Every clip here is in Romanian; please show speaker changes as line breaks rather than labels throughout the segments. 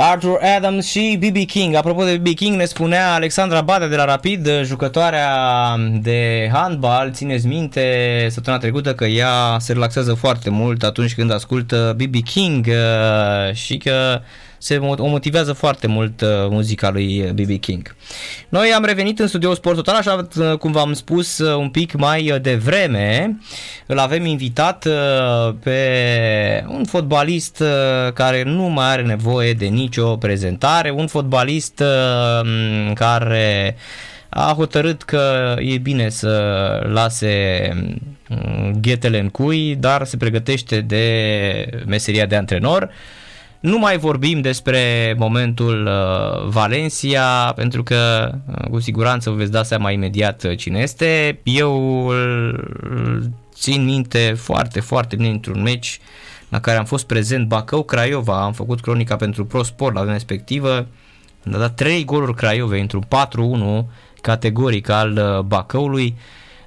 Arthur Adams și BB King. Apropo de BB King, ne spunea Alexandra Badea de la Rapid, jucătoarea de handbal, țineți minte săptămâna trecută că ea se relaxează foarte mult atunci când ascultă BB King uh, și că se o motivează foarte mult uh, muzica lui BB King. Noi am revenit în studio Sport Total, așa uh, cum v-am spus uh, un pic mai devreme. Îl avem invitat pe un fotbalist care nu mai are nevoie de nicio prezentare, un fotbalist care a hotărât că e bine să lase ghetele în cui, dar se pregătește de meseria de antrenor. Nu mai vorbim despre momentul uh, Valencia, pentru că uh, cu siguranță vă veți da seama imediat uh, cine este. Eu îl țin minte foarte, foarte bine într-un meci la care am fost prezent Bacău Craiova, am făcut cronica pentru Pro Sport la respectivă, am dat 3 goluri Craiovei într-un 4-1 categoric al Bacăului.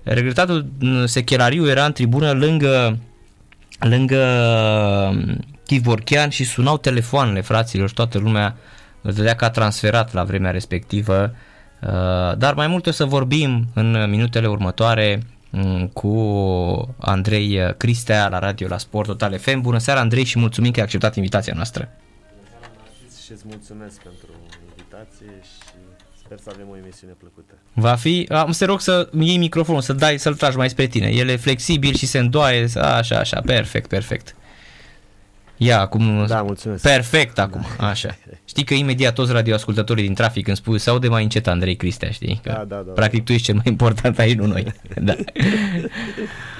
Regretatul Sechelariu era în tribună lângă lângă Chivorchean și sunau telefoanele fraților și toată lumea îl vedea ca transferat la vremea respectivă. Uh, dar mai mult o să vorbim în minutele următoare mm, cu Andrei Cristea la radio la Sport Total FM. Bună seara Andrei și mulțumim că ai acceptat invitația noastră.
Bună seara și îți mulțumesc pentru invitație și sper să avem o emisiune plăcută.
Va fi, am să rog să iei microfonul, să dai, să-l tragi mai spre tine. El e flexibil și se îndoaie, așa, așa, perfect, perfect. Ia, acum...
Da, mulțumesc.
Perfect acum, da. așa. Știi că imediat toți radioascultătorii din trafic îmi spui, sau de mai încet Andrei Cristea, știi? Că
da, da, da.
Practic tu ești cel mai important aici, nu noi. da.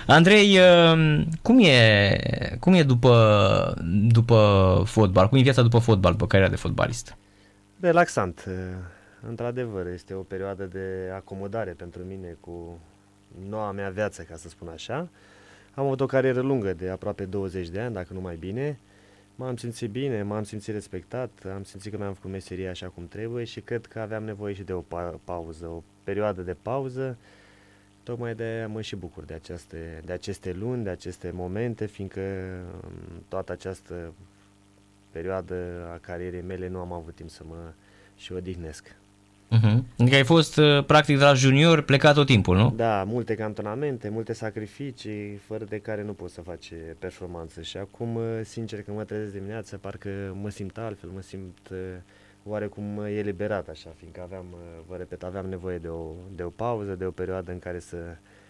Andrei, um, cum e, cum e după, după fotbal? Cum e viața după fotbal, după cariera de fotbalist?
Relaxant. Într-adevăr, este o perioadă de acomodare pentru mine cu noua mea viață, ca să spun așa. Am avut o carieră lungă de aproape 20 de ani, dacă nu mai bine. M-am simțit bine, m-am simțit respectat, am simțit că mi-am făcut meseria așa cum trebuie și cred că aveam nevoie și de o pa- pauză, o perioadă de pauză. Tocmai de aia mă și bucur de aceste, de aceste luni, de aceste momente, fiindcă toată această perioadă a carierei mele nu am avut timp să mă și odihnesc.
Uh-huh. Adică ai fost uh, practic de la junior plecat tot timpul, nu?
Da, multe cantonamente, multe sacrificii, fără de care nu poți să faci performanță. Și acum, uh, sincer, când mă trezesc dimineața, parcă mă simt altfel, mă simt uh, oarecum eliberat așa, fiindcă aveam, vă repet, aveam nevoie de o, de o pauză, de o perioadă în care să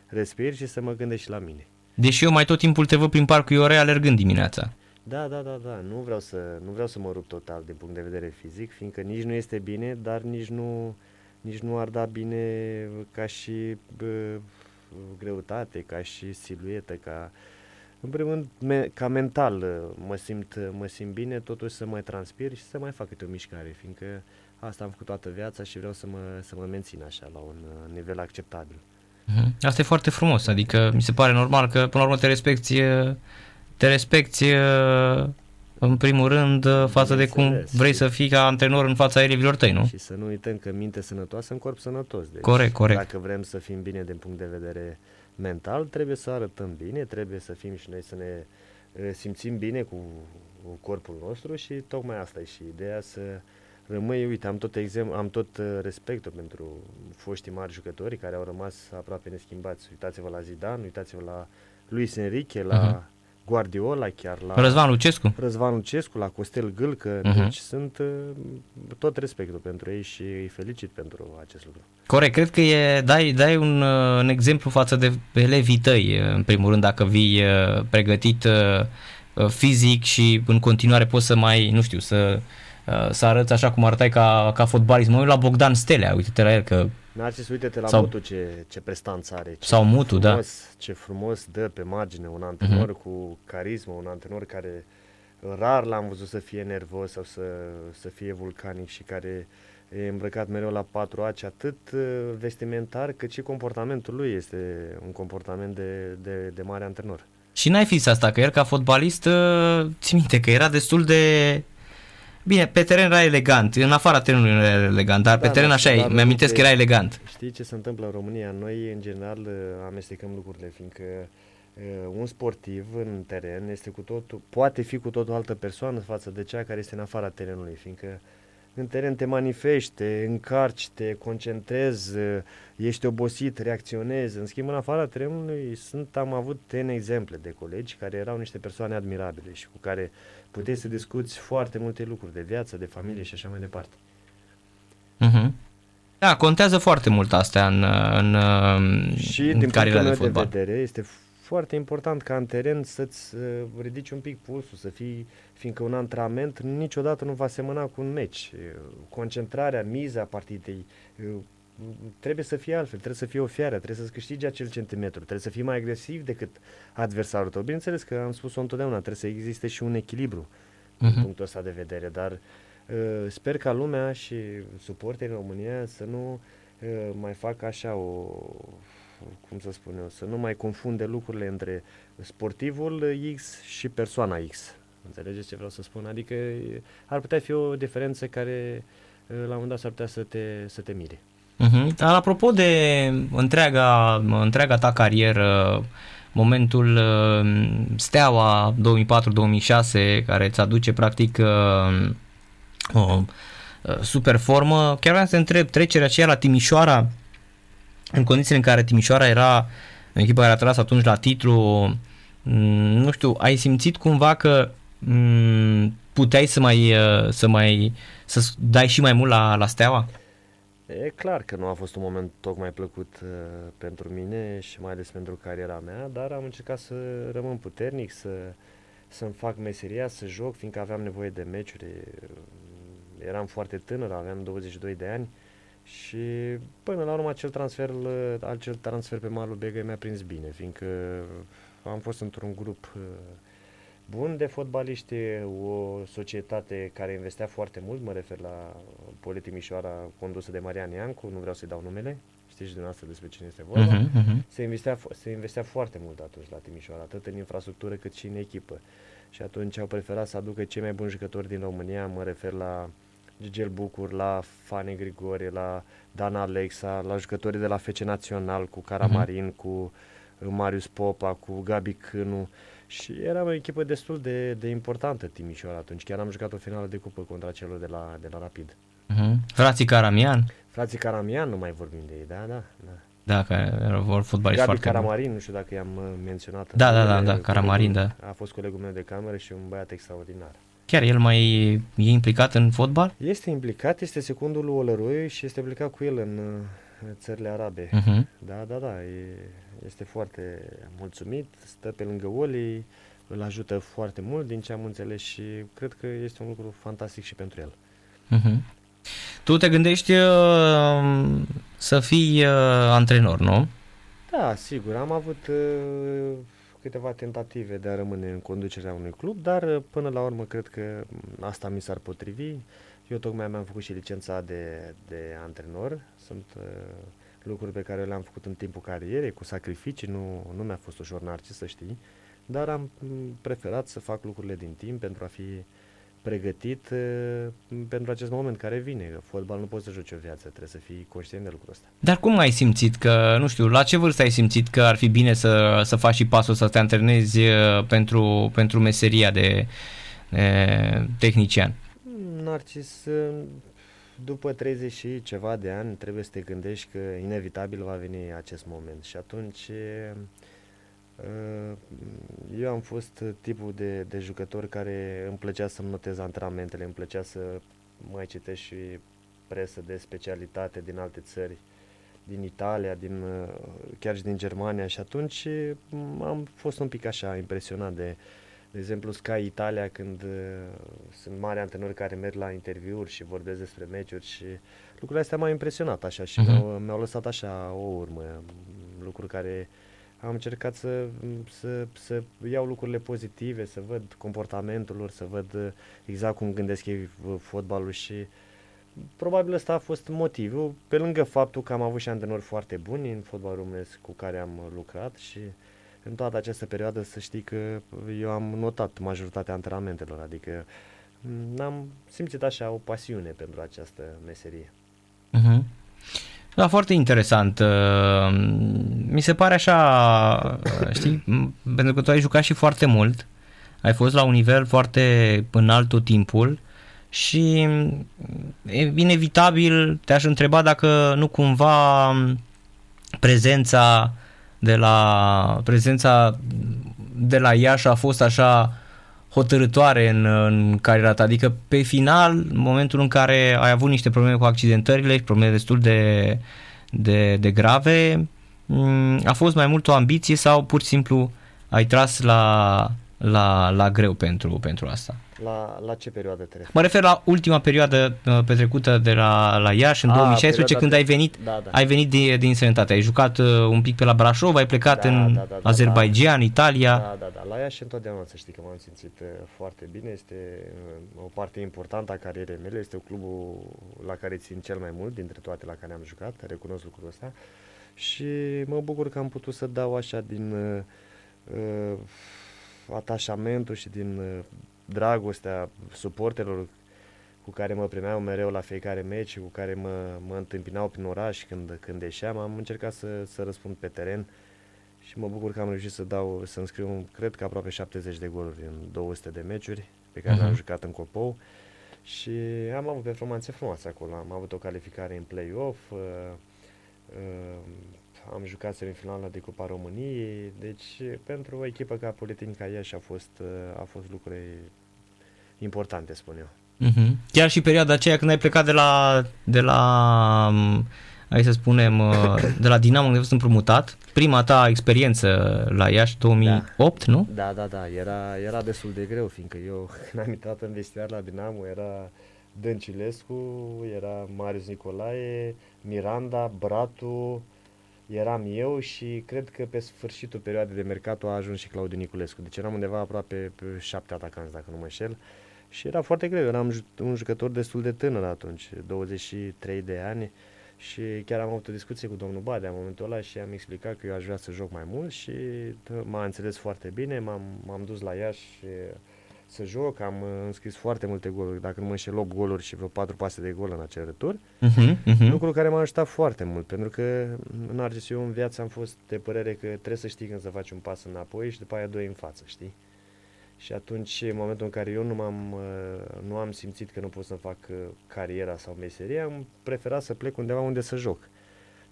respir și să mă gândesc și la mine.
Deși eu mai tot timpul te văd prin parcul Iorei alergând dimineața.
Da, da, da, da. Nu vreau, să, nu vreau să mă rup total din punct de vedere fizic, fiindcă nici nu este bine, dar nici nu, nici nu ar da bine ca și bă, greutate, ca și siluetă, ca... În primul rând, me, ca mental mă simt, mă simt bine, totuși să mai transpir și să mai fac câte o mișcare, fiindcă asta am făcut toată viața și vreau să mă, să mă mențin așa, la un nivel acceptabil.
Mhm. Asta e foarte frumos, adică mi se pare normal că până la urmă te respecti te respecti uh, în primul rând uh, față de cum vrei să fii ca antrenor în fața elevilor tăi, nu?
Și să nu uităm că minte sănătoasă în corp sănătos. Deci
corect, corect.
Dacă vrem să fim bine din punct de vedere mental, trebuie să arătăm bine, trebuie să fim și noi să ne uh, simțim bine cu corpul nostru și tocmai asta e și ideea să rămâi, uite, am tot, exemplu, am tot respectul pentru foștii mari jucători care au rămas aproape neschimbați. Uitați-vă la Zidane, uitați-vă la Luis Enrique, la uh-huh. Guardiola chiar la...
Răzvan Lucescu?
Răzvan Lucescu, la Costel Gâlcă, uh-huh. deci sunt uh, tot respectul pentru ei și îi felicit pentru acest lucru.
Corect, cred că e, dai, dai un, uh, un exemplu față de elevii tăi, uh, în primul rând, dacă vii pregătit fizic și în continuare poți să mai, nu știu, să, să arăți așa cum arătai ca, ca fotbalist. Mă uit la Bogdan Stelea, uite-te la el că
Narcis, uite-te la sau, Mutu ce, ce prestanță are. Ce
sau Mutu,
da.
frumos,
da. Ce frumos dă pe margine un antrenor uh-huh. cu carismă, un antrenor care rar l-am văzut să fie nervos sau să, să fie vulcanic și care e îmbrăcat mereu la 4 atât uh, vestimentar cât și comportamentul lui este un comportament de, de, de mare antrenor.
Și n-ai fi asta, că el ca fotbalist, uh, ți minte că era destul de Bine, pe teren era elegant, în afara terenului era elegant, dar da, pe teren da, așa e, mi-amintesc că era elegant.
Știi ce se întâmplă în România? Noi, în general, amestecăm lucrurile, fiindcă un sportiv în teren este cu totul, poate fi cu totul altă persoană față de cea care este în afara terenului, fiindcă în teren te manifesti, te încarci, te concentrezi, ești obosit, reacționezi. În schimb, în afara terenului sunt, am avut ten exemple de colegi care erau niște persoane admirabile și cu care puteai să discuți foarte multe lucruri de viață, de familie și așa mai departe.
Uh-huh. Da, contează foarte mult astea în, în,
și în din cariera de fotbal. de vedere este foarte important ca în teren să-ți uh, ridici un pic pulsul, să fii, fiindcă un antrenament niciodată nu va semăna cu un meci. Concentrarea, miza partidei, trebuie să fie altfel, trebuie să fie o fiară, trebuie să-ți câștigi acel centimetru, trebuie să fii mai agresiv decât adversarul tău. Bineînțeles că am spus-o întotdeauna, trebuie să existe și un echilibru uh-huh. din mhm. punctul ăsta de vedere, dar uh, sper ca lumea și suporterii în România să nu uh, mai facă așa o cum să spun eu, să nu mai confunde lucrurile între sportivul X și persoana X. Înțelegeți ce vreau să spun? Adică ar putea fi o diferență care la un moment dat s-ar putea să te, să te mire.
Uh-huh. Dar apropo de întreaga, întreaga ta carieră, momentul Steaua 2004-2006 care îți aduce practic o super formă, chiar vreau să te întreb, trecerea aceea la Timișoara în condițiile în care Timișoara era echipa care a tras atunci la titlu, mm, nu știu, ai simțit cumva că mm, puteai să mai, uh, să mai să dai și mai mult la, la Steaua?
E clar că nu a fost un moment tocmai plăcut uh, pentru mine și mai ales pentru cariera mea, dar am încercat să rămân puternic, să, să-mi fac meseria, să joc, fiindcă aveam nevoie de meciuri. Eram foarte tânăr, aveam 22 de ani și până la urmă acel transfer, acel transfer pe malul Begă mi-a prins bine, fiindcă am fost într-un grup uh, bun de fotbaliști, o societate care investea foarte mult, mă refer la Poli Timișoara condusă de Marian Iancu, nu vreau să-i dau numele, știți și dumneavoastră despre cine este vorba, uh-huh, uh-huh. Se, investea, se investea foarte mult atunci la Timișoara, atât în infrastructură cât și în echipă. Și atunci au preferat să aducă cei mai buni jucători din România, mă refer la Gigel Bucur, la Fane Grigore, la Dan Alexa, la jucătorii de la FC Național, cu Caramarin, uh-huh. cu uh, Marius Popa, cu Gabi Cânu și era o echipă destul de, de importantă Timișoara atunci. Chiar am jucat o finală de cupă contra celor de la, de la Rapid.
Uh-huh. Frații Caramian?
Frații Caramian, nu mai vorbim de ei, da, da. da.
Da, care vor fotbaliști
foarte Caramarin, bun. nu știu dacă i-am uh, menționat.
Da, da, da, da, Caramarin, da.
A fost colegul meu de cameră și un băiat extraordinar.
Chiar el mai e implicat în fotbal?
Este implicat, este secundul lui Olăroi și este implicat cu el în țările arabe. Uh-huh. Da, da, da, e, este foarte mulțumit, stă pe lângă Oli, îl ajută foarte mult din ce am înțeles și cred că este un lucru fantastic și pentru el.
Uh-huh. Tu te gândești uh, să fii uh, antrenor, nu?
Da, sigur. Am avut uh, câteva tentative de a rămâne în conducerea unui club, dar uh, până la urmă cred că asta mi s-ar potrivi. Eu tocmai mi-am făcut și licența de, de antrenor. Sunt uh, lucruri pe care le-am făcut în timpul carierei, cu sacrificii, nu, nu mi-a fost ușor narcis, să știi, dar am mm, preferat să fac lucrurile din timp pentru a fi pregătit uh, pentru acest moment care vine. Fotbal nu poți să joci o viață, trebuie să fii conștient de lucrul ăsta.
Dar cum ai simțit că, nu știu, la ce vârstă ai simțit că ar fi bine să, să faci și pasul să te antrenezi uh, pentru, pentru meseria de, de tehnician?
Narcis, uh, după 30 și ceva de ani trebuie să te gândești că inevitabil va veni acest moment. Și atunci Uh, eu am fost tipul de, de jucător care îmi plăcea să-mi notez antrenamentele, îmi plăcea să mai citesc și presă de specialitate din alte țări, din Italia, din, uh, chiar și din Germania. Și atunci mm, am fost un pic așa impresionat de, de exemplu, Sky Italia când uh, sunt mari antrenori care merg la interviuri și vorbesc despre meciuri și lucrurile astea m-au impresionat așa și uh-huh. mi-au, mi-au lăsat așa o urmă, lucruri care uh, am încercat să, să, să iau lucrurile pozitive, să văd comportamentul lor, să văd uh, exact cum gândesc ei uh, fotbalul și probabil ăsta a fost motivul, pe lângă faptul că am avut și antrenori foarte buni în fotbal românesc cu care am lucrat și în toată această perioadă să știi că eu am notat majoritatea antrenamentelor, adică mm, am simțit așa o pasiune pentru această meserie.
Uh-huh. Da, foarte interesant. Uh, mi se pare așa, uh, știi, pentru că tu ai jucat și foarte mult, ai fost la un nivel foarte înalt tot timpul și e inevitabil te-aș întreba dacă nu cumva prezența de la prezența de la Iași a fost așa hotărătoare în, în cariera ta, adică pe final, în momentul în care ai avut niște probleme cu accidentările și probleme destul de, de, de grave, mm, a fost mai mult o ambiție sau pur și simplu ai tras la, la, la greu pentru, pentru asta?
La, la ce perioadă te referi?
Mă refer la ultima perioadă uh, petrecută de la, la Iași, în A, 2016, când de... ai venit, da, da. ai venit din, din sănătate. Ai jucat uh, un pic pe la Brașov, ai plecat da, în da, da, da, Azerbaijan, da, Italia.
Da, da, da. La Iași întotdeauna să știi că m-am simțit uh, foarte bine. Este o parte importantă a carierei mele. Este clubul la care țin cel mai mult dintre toate la care am jucat. Recunosc lucrul ăsta. Și mă bucur că am putut să dau așa din uh, atașamentul și din uh, dragostea suporterilor cu care mă primeau mereu la fiecare meci, cu care mă, mă întâmpinau prin oraș când, când ieșeam, am încercat să, să răspund pe teren și mă bucur că am reușit să dau, să înscriu, cred că aproape 70 de goluri în 200 de meciuri pe care uh-huh. le-am jucat în Copou și am avut performanțe frumoase acolo. Am avut o calificare în play-off, uh, uh, am jucat semifinala de Cupa României, deci pentru o echipă ca Politehnica Iași a fost, uh, a fost lucruri importante, spun eu.
Uh-huh. Chiar și perioada aceea când ai plecat de la, de la um, hai să spunem, uh, de la Dinamo unde ai fost împrumutat, prima ta experiență la Iași 2008,
da.
nu?
Da, da, da, era, era destul de greu, fiindcă eu când am intrat în vestiar la Dinamo era Dăncilescu, era Marius Nicolae, Miranda, Bratu, eram eu și cred că pe sfârșitul perioadei de mercato a ajuns și Claudiu Niculescu. Deci eram undeva aproape pe șapte atacanți, dacă nu mă înșel. Și era foarte greu, eram un jucător destul de tânăr atunci, 23 de ani și chiar am avut o discuție cu domnul Badea în momentul ăla și am explicat că eu aș vrea să joc mai mult și m-a înțeles foarte bine, m-am, m-am dus la ea și să joc, am uh, înscris foarte multe goluri, dacă nu mă înșel 8 goluri și vreo 4 pase de gol în acel retur. Uh-huh, uh-huh. Lucru care m-a ajutat foarte mult, pentru că în Arges eu în viață am fost de părere că trebuie să știi când să faci un pas înapoi și după aia doi în față, știi? Și atunci, în momentul în care eu nu, m-am, uh, nu am simțit că nu pot să fac uh, cariera sau meserie, am preferat să plec undeva unde să joc.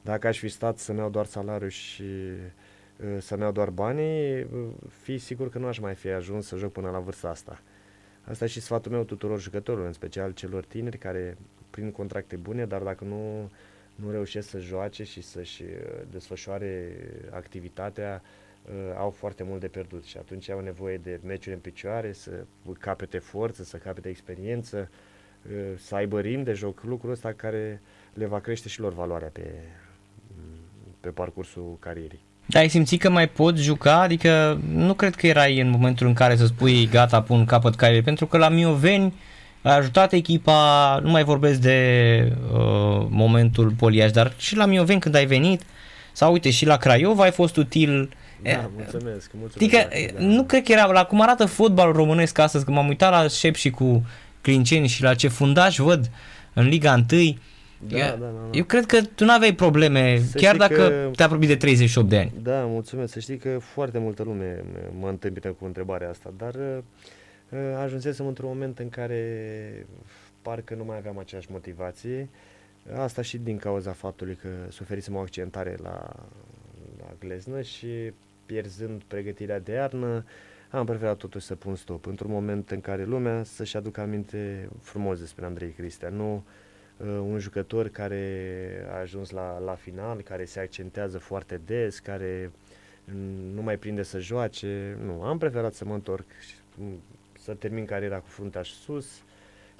Dacă aș fi stat să-mi iau doar salariul și uh, să-mi iau doar banii, fi sigur că nu aș mai fi ajuns să joc până la vârsta asta. Asta e și sfatul meu tuturor jucătorilor, în special celor tineri care prin contracte bune, dar dacă nu, nu reușesc să joace și să-și desfășoare activitatea, uh, au foarte mult de pierdut și atunci au nevoie de meciuri în picioare, să capete forță, să capete experiență, uh, să aibă rim de joc, lucrul ăsta care le va crește și lor valoarea pe, pe parcursul carierii.
Da, ai simțit că mai poți juca? Adică nu cred că erai în momentul în care să spui gata, pun capăt carierei, pentru că la Mioveni a ajutat echipa, nu mai vorbesc de uh, momentul poliaș, dar și la Mioveni când ai venit, sau uite și la Craiova ai fost util
da, mulțumesc, mulțumesc.
Adică da. nu cred că era, la cum arată fotbalul românesc astăzi, că m-am uitat la șep și cu Clinceni și la ce fundaș văd în Liga 1, da, eu, da, da, da. eu cred că tu nu aveai probleme, să chiar dacă că, te apropii de 38 de ani.
Da, mulțumesc. Să știi că foarte multă lume mă întâmpită cu întrebarea asta, dar uh, ajunsesem într-un moment în care parcă nu mai aveam aceeași motivație. Asta și din cauza faptului că suferisem o accidentare la, la gleznă și pierzând pregătirea de iarnă, am preferat totuși să pun stop într-un moment în care lumea să-și aducă aminte frumos despre Andrei Cristea, nu uh, un jucător care a ajuns la, la final, care se accentează foarte des, care nu mai prinde să joace. Nu, am preferat să mă întorc și să termin cariera cu fruntea sus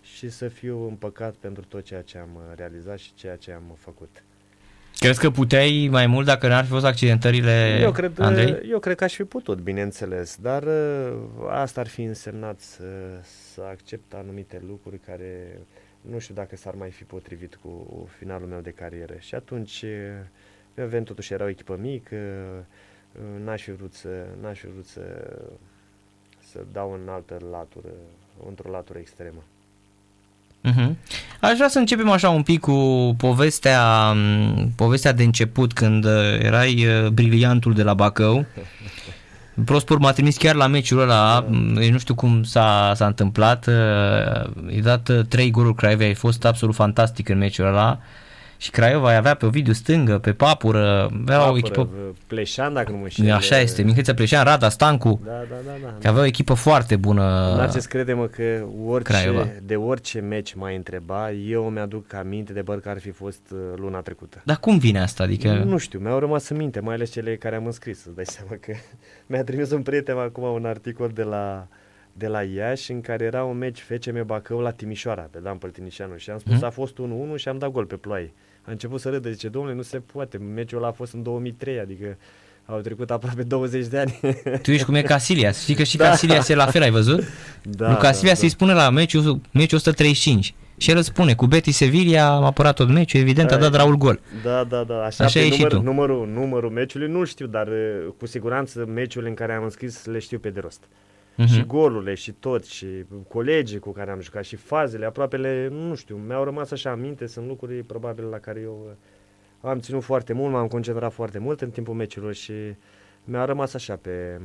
și să fiu împăcat pentru tot ceea ce am realizat și ceea ce am făcut.
Crezi că puteai mai mult dacă n-ar fi fost accidentările,
eu cred,
Andrei?
Eu cred că aș fi putut, bineînțeles, dar uh, asta ar fi însemnat să, să accept anumite lucruri care nu știu dacă s-ar mai fi potrivit cu finalul meu de carieră. Și atunci, Event uh, totuși era o echipă mică, uh, n-aș fi vrut să, n-aș fi vrut să, să dau în altă latură, într-o latură extremă.
Uh-huh. Aș vrea să începem așa un pic cu povestea, povestea de început când uh, erai uh, briliantul de la Bacău. Prospor m-a trimis chiar la meciul ăla, da. nu știu cum s-a, s-a întâmplat, uh, i dat trei goluri Craiova, ai fost absolut fantastic în meciul ăla și Craiova avea pe Ovidiu stângă, pe Papură, avea Papură, o echipă...
Pleșan, dacă nu mă știu.
Așa este, Mihăța Pleșan, Rada, Stancu.
Da, da, da. da
că avea o echipă foarte bună.
N-ați crede-mă că orice, Craiova. de orice meci mai întreba, eu mi-aduc aminte de băr că ar fi fost uh, luna trecută.
Dar cum vine asta? Adică...
Nu, nu știu, mi-au rămas în minte, mai ales cele care am înscris, îți dai seama că mi-a trimis un prieten acum un articol de la de la Iași în care era un meci FCM Bacău la Timișoara, pe Dan Părtinișanu și am spus hmm? a fost 1-1 și am dat gol pe ploaie. A început să râdă, zice, domnule, nu se poate, meciul ăla a fost în 2003, adică au trecut aproape 20 de ani.
Tu ești cum e Casilia, știi că și da. Casilia se la fel, ai văzut? Da, nu, Casilia da, să-i da. spune la meciul, meciul 135. Și el îți spune, cu Betty Sevilla am apărat tot meciul, evident, a dat Raul gol.
Da, da, da, așa, așa e număr, și tu. Numărul, numărul meciului nu știu, dar uh, cu siguranță meciul în care am înscris le știu pe de rost uh-huh. și golurile și tot și colegii cu care am jucat și fazele, aproape le, nu știu, mi-au rămas așa aminte, sunt lucruri probabil la care eu uh, am ținut foarte mult, m-am concentrat foarte mult în timpul meciurilor și mi-a rămas așa pe,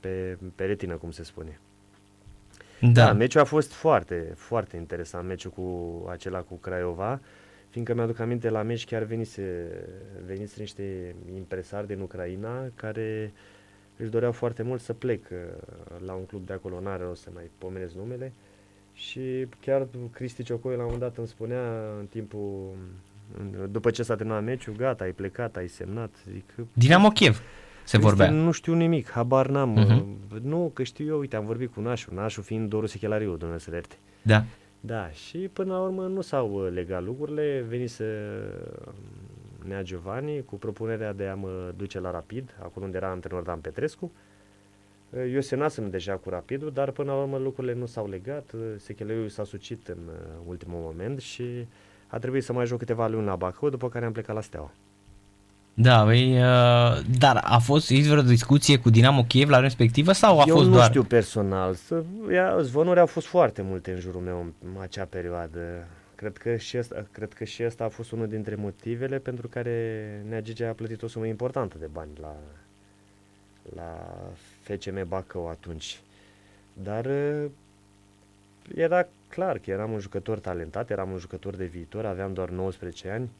pe, pe retină, cum se spune. Da. da, meciul a fost foarte, foarte interesant, meciul cu acela cu Craiova, fiindcă mi-aduc aminte, la meci chiar venise, venise niște impresari din Ucraina care uh, își doreau foarte mult să plec uh, la un club de acolo, n-are o să mai pomenesc numele. Și chiar Cristi Ciocoi la un moment dat îmi spunea în timpul, după ce s-a terminat meciul, gata, ai plecat, ai semnat. Zic,
Dinamo Kiev se vorbea.
Nu știu nimic, habar n-am. Uh-huh. Nu, că știu eu, uite, am vorbit cu Nașu, Nașu fiind Doru Sechelariu, Dumnezeu să
Da.
Da, și până la urmă nu s-au uh, legat lucrurile, venise Nea Giovanni cu propunerea de a mă duce la Rapid, acolo unde era antrenor Dan Petrescu. Eu semnasem deja cu Rapidul, dar până la urmă lucrurile nu s-au legat, Secheleu s-a sucit în uh, ultimul moment și a trebuit să mai joc câteva luni la Bacău, după care am plecat la Steaua.
Da, băi, uh, dar a fost vreo discuție cu Dinamo Kiev la respectivă sau a
Eu
fost
nu
doar...
știu personal, zvonuri au fost foarte multe în jurul meu în acea perioadă. Cred că, și asta, cred că și asta a fost unul dintre motivele pentru care Nea Gigi a plătit o sumă importantă de bani la, la FCM Bacău atunci. Dar uh, era clar că eram un jucător talentat, eram un jucător de viitor, aveam doar 19 ani,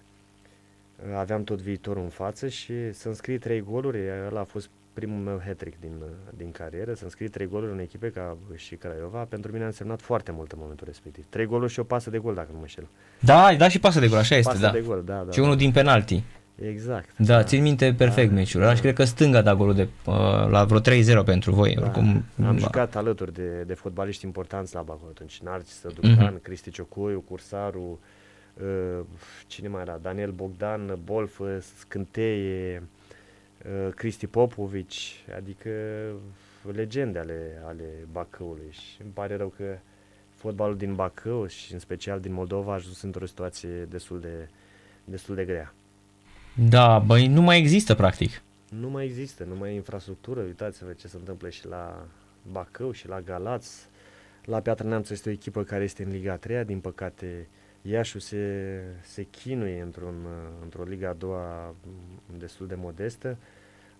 uh, aveam tot viitorul în față și să înscrii trei goluri, ăla a fost primul meu hat din, din carieră, să înscrie trei goluri în echipe ca și Craiova, pentru mine a însemnat foarte mult în momentul respectiv. Trei goluri și o pasă de gol, dacă nu mă știu.
Da, da și pasă de gol, așa este,
pasă
da.
de gol, da, da.
Și unul din penalti.
Exact.
Da, da. țin minte perfect da, meciul da. și cred că stânga da golul de uh, la vreo 3-0 pentru voi.
Da.
Oricum,
Am ba. jucat alături de, de fotbaliști importanți la Bacău atunci. Narcis Ducan, uh-huh. Cristi Ciocoiu, Cursaru, uh, cine mai era? Daniel Bogdan, Bolf, Scânteie, Uh, Cristi Popovici, adică legende ale, ale Bacăului și îmi pare rău că fotbalul din Bacău și în special din Moldova a ajuns într-o situație destul de, destul de grea.
Da, băi, nu mai există practic.
Nu mai există, nu mai e infrastructură, uitați-vă ce se întâmplă și la Bacău și la Galați. La Piatra Neamț este o echipă care este în Liga 3 din păcate Iașu se, se chinuie într-un, într-o Liga a doua destul de modestă.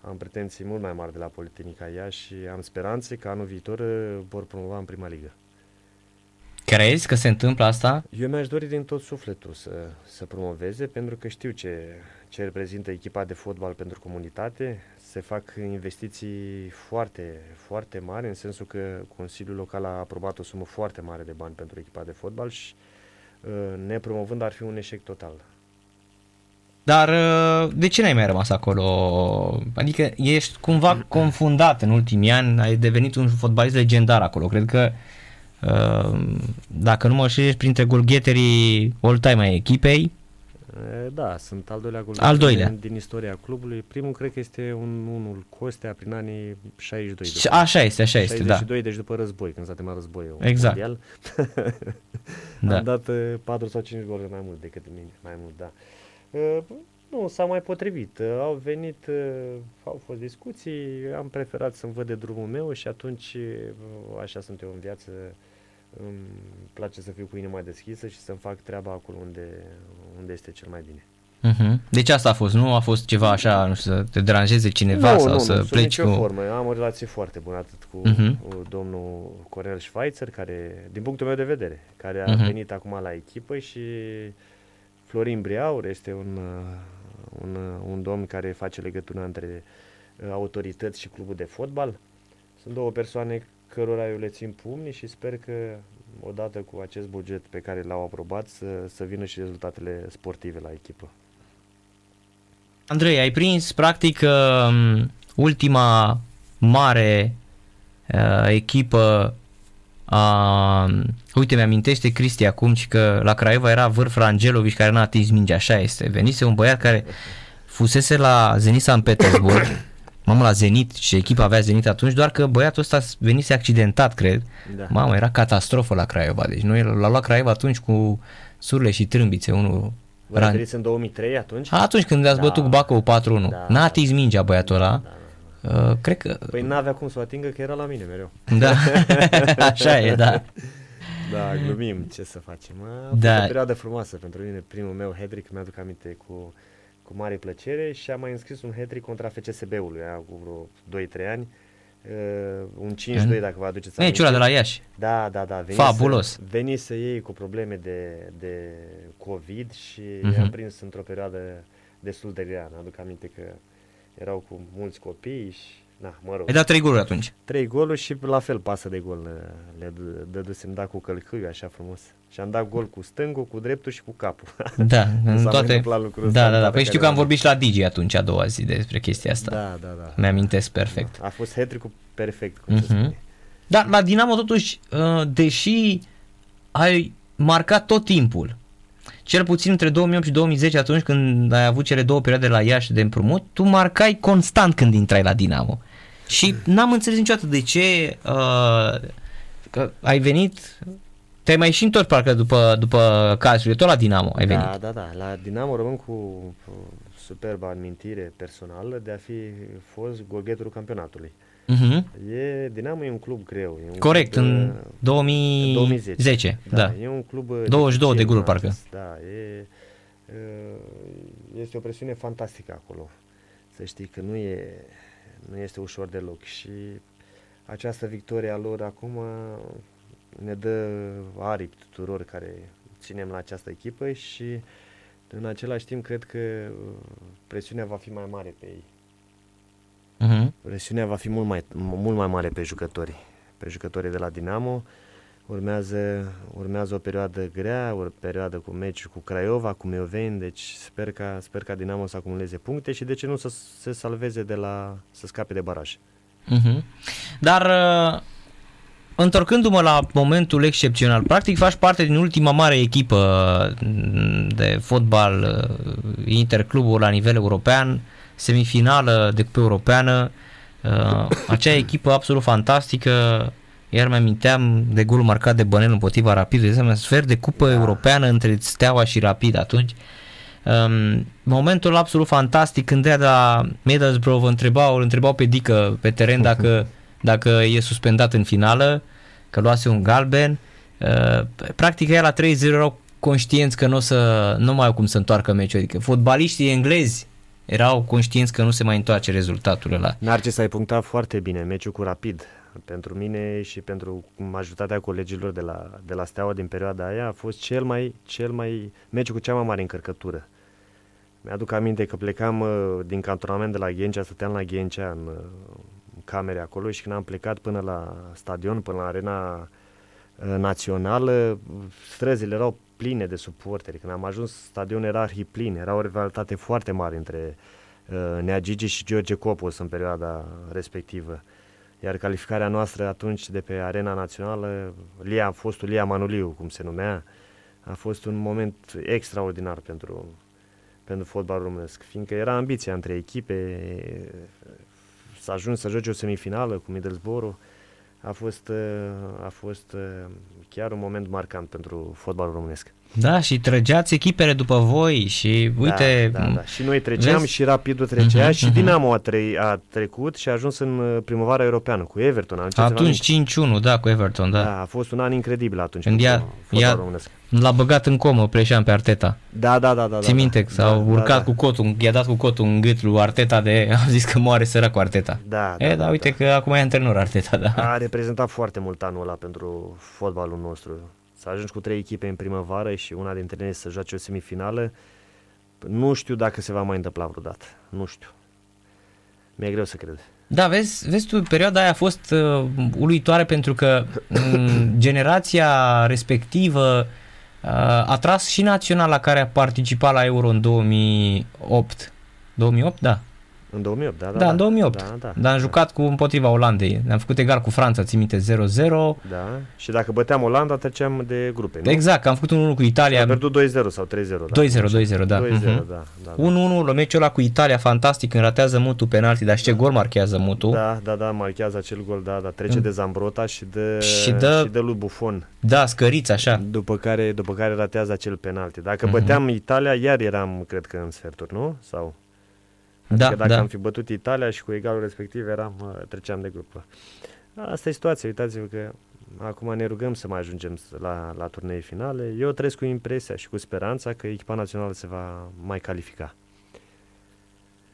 Am pretenții mult mai mari de la Politehnica Iași și am speranțe că anul viitor uh, vor promova în prima ligă.
Crezi că se întâmplă asta?
Eu mi-aș dori din tot sufletul să, să promoveze, pentru că știu ce, ce reprezintă echipa de fotbal pentru comunitate. Se fac investiții foarte, foarte mari, în sensul că Consiliul Local a aprobat o sumă foarte mare de bani pentru echipa de fotbal și uh, nepromovând ar fi un eșec total.
Dar uh, de ce n-ai mai rămas acolo? Adică ești cumva confundat în ultimii ani, ai devenit un fotbalist legendar acolo. Cred că uh, dacă nu mă știu, ești printre golgheterii all-time ai echipei.
Da, sunt al doilea gol
al doilea.
Din, din istoria clubului. Primul cred că este un, unul Costea prin anii 62.
După, așa este, așa este,
62, da. deci după război, când s-a terminat războiul
exact.
mondial.
da.
Am dat 4 sau 5 goluri mai mult decât mine, mai mult, da. Uh, nu s-a mai potrivit. Uh, au venit, uh, au fost discuții, am preferat să-mi văd de drumul meu și atunci, așa sunt eu în viață, îmi place să fiu cu inima deschisă și să-mi fac treaba acolo unde, unde este cel mai bine.
Uh-huh. Deci asta a fost, nu a fost ceva așa, nu știu, să te deranjeze cineva
nu,
sau
nu,
să
nu,
pleci
cu...
cu...
formă. Am o relație foarte bună atât cu
Mhm.
uh-huh. domnul Cornel Schweitzer, care, din punctul meu de vedere, care a
Mhm.
venit acum la echipă și Florin Briaur este un, uh, un, uh, un domn care face legătura între uh, autorități și clubul de fotbal. Sunt două persoane cărora eu le țin pumni și sper că odată cu acest buget pe care l-au aprobat să, să vină și rezultatele sportive la echipă.
Andrei, ai prins practic uh, ultima mare uh, echipă a... Uite, mi-amintește Cristi acum și că la Craiova era Vârf Rangelovici care n-a atins mingea, așa este. Venise un băiat care fusese la Zenit San Petersburg, mamă la Zenit și echipa avea Zenit atunci, doar că băiatul ăsta venise accidentat, cred.
Da.
Mamă, era catastrofă la Craiova, deci noi l-a luat Craiova atunci cu surle și trâmbițe, unul
Vă
Ran-
referiți în 2003 atunci?
atunci când ați
Da.
bătut cu Bacău 4-1,
Da.
n-a atins mingea băiatul ăla.
Da, da,
Uh, cred că...
Păi n-avea cum să o atingă că era la mine mereu.
Da, așa e, da.
Da, glumim, ce să facem. A fost
Da.
o perioadă frumoasă pentru mine, primul meu hat mi-aduc aminte cu, cu mare plăcere și am mai înscris un hat contra FCSB-ului, aia cu vreo 2-3 ani. Uh, un 5-2 dacă vă aduceți
Meciul ăla de la Iași.
Da, da, da. Venise,
Fabulos.
Venise ei cu probleme de, de COVID și
Mhm.
i-am prins într-o perioadă destul de grea. Mi-aduc aminte că erau cu mulți copii și, na, mă rog.
Ai dat trei goluri atunci.
Trei goluri și la fel pasă de gol le, le dă- dădusem, da cu călcâiul așa frumos. Și am dat gol cu stângul, cu dreptul și cu capul.
Da, în
S-a mai
toate...
întâmplat lucrul ăsta
Da,
în
da, da.
data
Păi știu
care
că am
am-
vorbit și la Digi atunci a doua zi despre chestia asta.
da, da, da.
Mi-amintesc perfect.
A fost hat perfect, cum se
Mhm.
spune.
Dar la Dinamo totuși, uh, deși ai marcat tot timpul, cel puțin între 2008 și 2010 atunci când ai avut cele două perioade la Iași de împrumut, tu marcai constant când intrai la Dinamo. Și n-am înțeles niciodată de ce uh, că ai venit, te-ai mai și întors parcă după, după cazurile, tot la Dinamo ai venit.
Da, da, da. La Dinamo rămân cu cu superba amintire personală de a fi fost golgheterul campionatului.
Uh-huh.
E, Dinamo e un club greu. E un
Corect,
club,
în
uh,
2010. 10,
Da,
da.
e un club uh,
22 de
dificil,
goluri,
mai
parcă.
ales. Da, e, uh, este o presiune fantastică acolo. Să știi că nu, e, nu este ușor deloc și această victorie a lor acum ne dă aripi tuturor care ținem la această echipă și în același timp cred că uh, presiunea va fi mai mare pe ei.
Uh-huh.
Presiunea va fi mult mai, mult mai mare pe jucători, pe jucătorii de la Dinamo. Urmează, urmează o perioadă grea, o perioadă cu meci cu Craiova, cu Mioveni, deci sper ca, sper ca Dinamo să acumuleze puncte și de ce nu să se salveze de la, să scape de baraj.
Uh-huh. Dar uh, întorcându-mă la momentul excepțional, practic faci parte din ultima mare echipă mm, de fotbal uh, intercluburi la nivel european, semifinală de cupă europeană, uh, acea echipă absolut fantastică, iar mi aminteam de golul marcat de Bănel împotriva Rapid, de asemenea sfert de cupă europeană între Steaua și Rapid atunci. Um, momentul absolut fantastic când ea de la Middlesbrough vă întrebau, îl întrebau pe Dică pe teren dacă, dacă e suspendat în finală, că luase un galben. Uh, practic ea la 3-0 erau conștienți că nu, o să, nu mai au cum să întoarcă meciul, adică fotbaliștii englezi erau conștienți că nu se mai întoarce rezultatul ăla.
Narcis ai punctat foarte bine meciul cu Rapid. Pentru mine și pentru majoritatea colegilor de la, de la Steaua din perioada aia a fost cel mai, cel mai meciul cu cea mai mare încărcătură. Mi-aduc aminte că plecam uh, din cantonament de la Ghencea, stăteam la Ghencea în uh, camere acolo și când am plecat până la stadion, până la arena uh, națională, străzile erau pline de suporteri. Când am ajuns, stadionul era arhiplin, era o rivalitate foarte mare între uh, Nea Gigi și George Copos în perioada respectivă. Iar calificarea noastră atunci de pe arena națională, Lia, fostul Lia Manuliu, cum se numea, a fost un moment extraordinar pentru, pentru fotbalul românesc, fiindcă era ambiția între echipe, să ajungi să joci o semifinală cu Middlesbrough, a fost, a fost chiar un moment marcant pentru fotbalul românesc.
Da, și trăgeați echipele după voi și uite...
Da, da, da. Și noi treceam
vezi?
și Rapidul trecea
Mhm,
și
mhm.
Dinamo a, tre- a trecut și a ajuns în uh, primăvara europeană cu Everton. Am început să vă
Atunci 5-1, da, cu Everton, da.
Da, a fost un an incredibil atunci.
Când
cu
ia-
fotbalul
ia-
românesc.
L-a băgat în comă Pleșan pe Arteta.
Da, da, da, da.
Ții
da,
minte
da,
că s-au
da,
urcat
da,
cu cotul, i-a dat cu cotul în gât lui Arteta de... Am zis că moare sărac cu Arteta.
Da,
e, da, uite că acum e antrenor Arteta, da.
A reprezentat foarte mult anul ăla pentru fotbalul nostru. Să ajungi cu trei echipe în primăvară și una dintre ele să joace o semifinală, nu știu dacă se va mai întâmpla vreodată. Nu știu. Mi-e greu să cred.
Da, vezi, vezi tu, perioada aia a fost uh, uluitoare pentru că um, generația respectivă uh, a tras și naționala care a participat la Euro în 2008. 2008, da.
În 2008, da, da.
Da, în 2008.
Da, da.
Dar am jucat cu împotriva Olandei. Ne-am făcut egal cu Franța, ți minte, 0-0.
Da. Și dacă băteam Olanda, treceam de grupe, nu?
Exact, că am făcut 1-1 cu Italia.
Am pierdut 2-0 sau 3-0. Da.
2-0, 2-0, da.
2-0,
Mhm.
da. da, da.
1-1, meciul ăla cu Italia, fantastic, când ratează Mutu penalti, dar și ce gol marchează Mutu.
Da, da, da, marchează acel gol, da, da, trece
Mm.
de Zambrota și de,
Și dă-
și de lui Buffon,
Da, scăriți așa.
după care, după care ratează acel penalti. Dacă
Mhm.
băteam Italia, iar eram, cred că, în sferturi, nu? Sau?
Da,
Că dacă
da.
am fi bătut Italia și cu egalul respectiv eram, uh, treceam de grupă. Asta e situația, uitați-vă că acum ne rugăm să mai ajungem s- la, la turnee finale. Eu trăiesc cu impresia și cu speranța că echipa națională se va mai califica.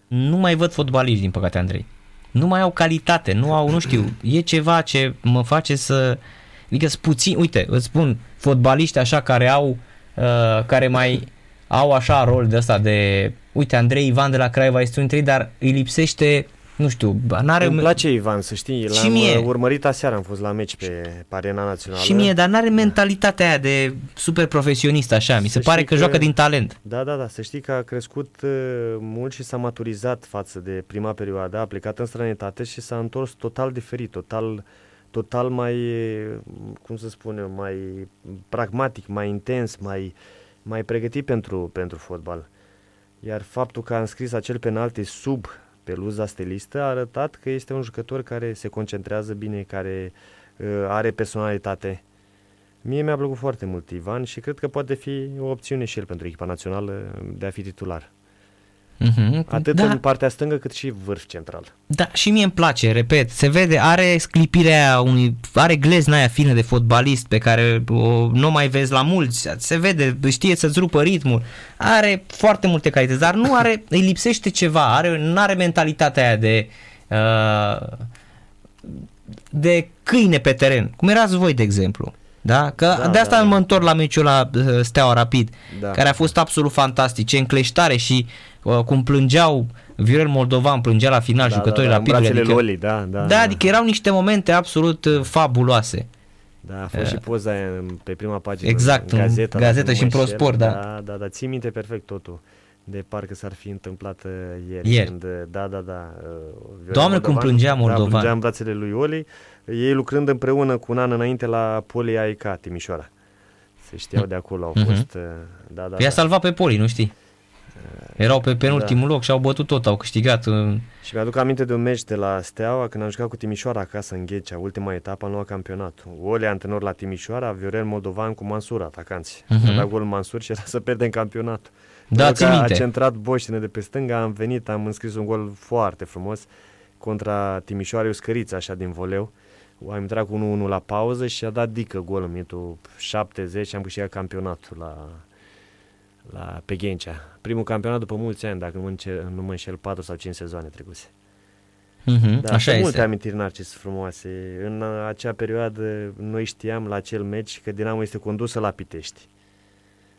Nu mai văd fotbaliști, din păcate, Andrei. Nu mai au calitate, nu au, nu știu, e ceva ce mă face să... Adică sunt puțin, uite, îți spun, fotbaliști așa care au, uh, care mai au așa rol de ăsta de... Uite, Andrei Ivan de la Craiova este unul dintre ei, dar îi lipsește, nu știu, n-are...
Îmi place Ivan, să știi,
Și
l-am
mie.
uh, urmărit aseară, am fost la meci pe, pe arena națională.
Și mie, dar n-are mentalitatea aia de super profesionist așa, mi se
Să
pare
știi
că,
că-
joacă din talent.
Da, da, da, să știi că a crescut uh, mult și s-a maturizat față de prima perioadă, a plecat în străinătate și s-a întors total diferit, total, total mai, uh, cum să spun eu, mai pragmatic, mai intens, mai, mai pregătit pentru, pentru fotbal. Iar faptul că a înscris acel penalti sub peluza stelistă a arătat că este un jucător care se concentrează bine, care uh, are personalitate. Mie mi-a plăcut foarte mult Ivan și cred că poate fi o opțiune și el pentru echipa națională de a fi titular.
Mhm.
Atât
da,
în partea stângă cât și vârf central.
Da, și mie îmi place, repet, se vede, are sclipirea aia unui, are glezna aia fină de fotbalist pe care o, nu o mai vezi la mulți, se vede, știe să-ți rupă ritmul, are foarte multe calități, dar nu are, îi lipsește ceva, are, nu are mentalitatea aia de uh, de câine pe teren, cum erați voi, de exemplu. Da? Că
Da,
de asta
da, da.
mă întorc la meciul la uh, Steaua Rapid,
Da.
care a fost absolut fantastic, ce încleștare și uh, cum plângeau Viorel Moldovan plângea la final jucătorii
da, da, în
Rapidului.
brațele
Adică,
Loli, da, da.
da, adică erau niște momente absolut uh, fabuloase.
Da, a fost și poza aia în- pe prima pagină
Exact,
în
în
gazeta.
gazetă
dacă
și
nu
în
mă
ProSport,
înșel.
da.
Da, da, da, ții minte perfect totul. De parcă s-ar fi întâmplat uh, ieri.
Ieri.
Când, uh, da, da, da. uh, Viorel
Doamne, cum plângea
Da,
Moldovan.
plângea în brațele lui Oli. Ei lucrând împreună cu un an înainte la Poli AIK Timișoara. Se știau de acolo, au
Mhm.
fost... uh, Da, da,
I-a
da.
salvat pe Poli, nu știi? Erau pe penultimul loc și au bătut tot, au câștigat. uh,
Și mi-aduc aminte de un meci de la Steaua când am jucat cu Timișoara acasă în Ghecea, ultima etapă în noua campionat. Oli antrenor la Timișoara, Viorel Moldovan cu Mansur, atacanți.
Mhm.
Uh-huh. A dat gol Mansur și era să pierdem campionatul.
Da,
Pentru
țin
că
minte.
A centrat Boștine de pe stânga, am venit, am înscris un gol foarte frumos contra Timișoara, o scăriță așa din voleu. Am intrat cu 1-1 la pauză și a dat dică gol în minutul 70 și am câștigat campionatul la, la pe Ghencea. Primul campionat după mulți ani, dacă nu mă înșel, nu mă înșel 4 sau 5 sezoane trecuse.
mhm,
Da,
Așa
sunt multe
este.
amintiri narcis frumoase. În acea perioadă noi știam la acel meci că Dinamo este condusă la Pitești.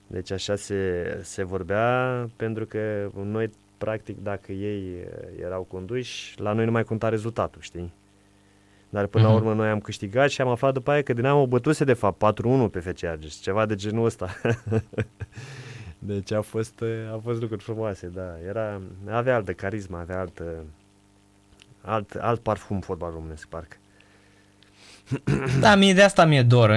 Deci așa se, se vorbea pentru că noi practic dacă ei eh, erau conduși, la noi nu mai conta rezultatul, știi? Dar până
Mhm.
la urmă noi am câștigat și am aflat după aia că Dinamo bătuse de fapt 4-1 pe FC Argeș, ceva de genul ăsta. deci a fost, eh, a fost lucruri frumoase, da. Era, avea altă carismă, avea altă, alt, alt parfum fotbal românesc, parcă.
Da, mie de asta mi-e dor.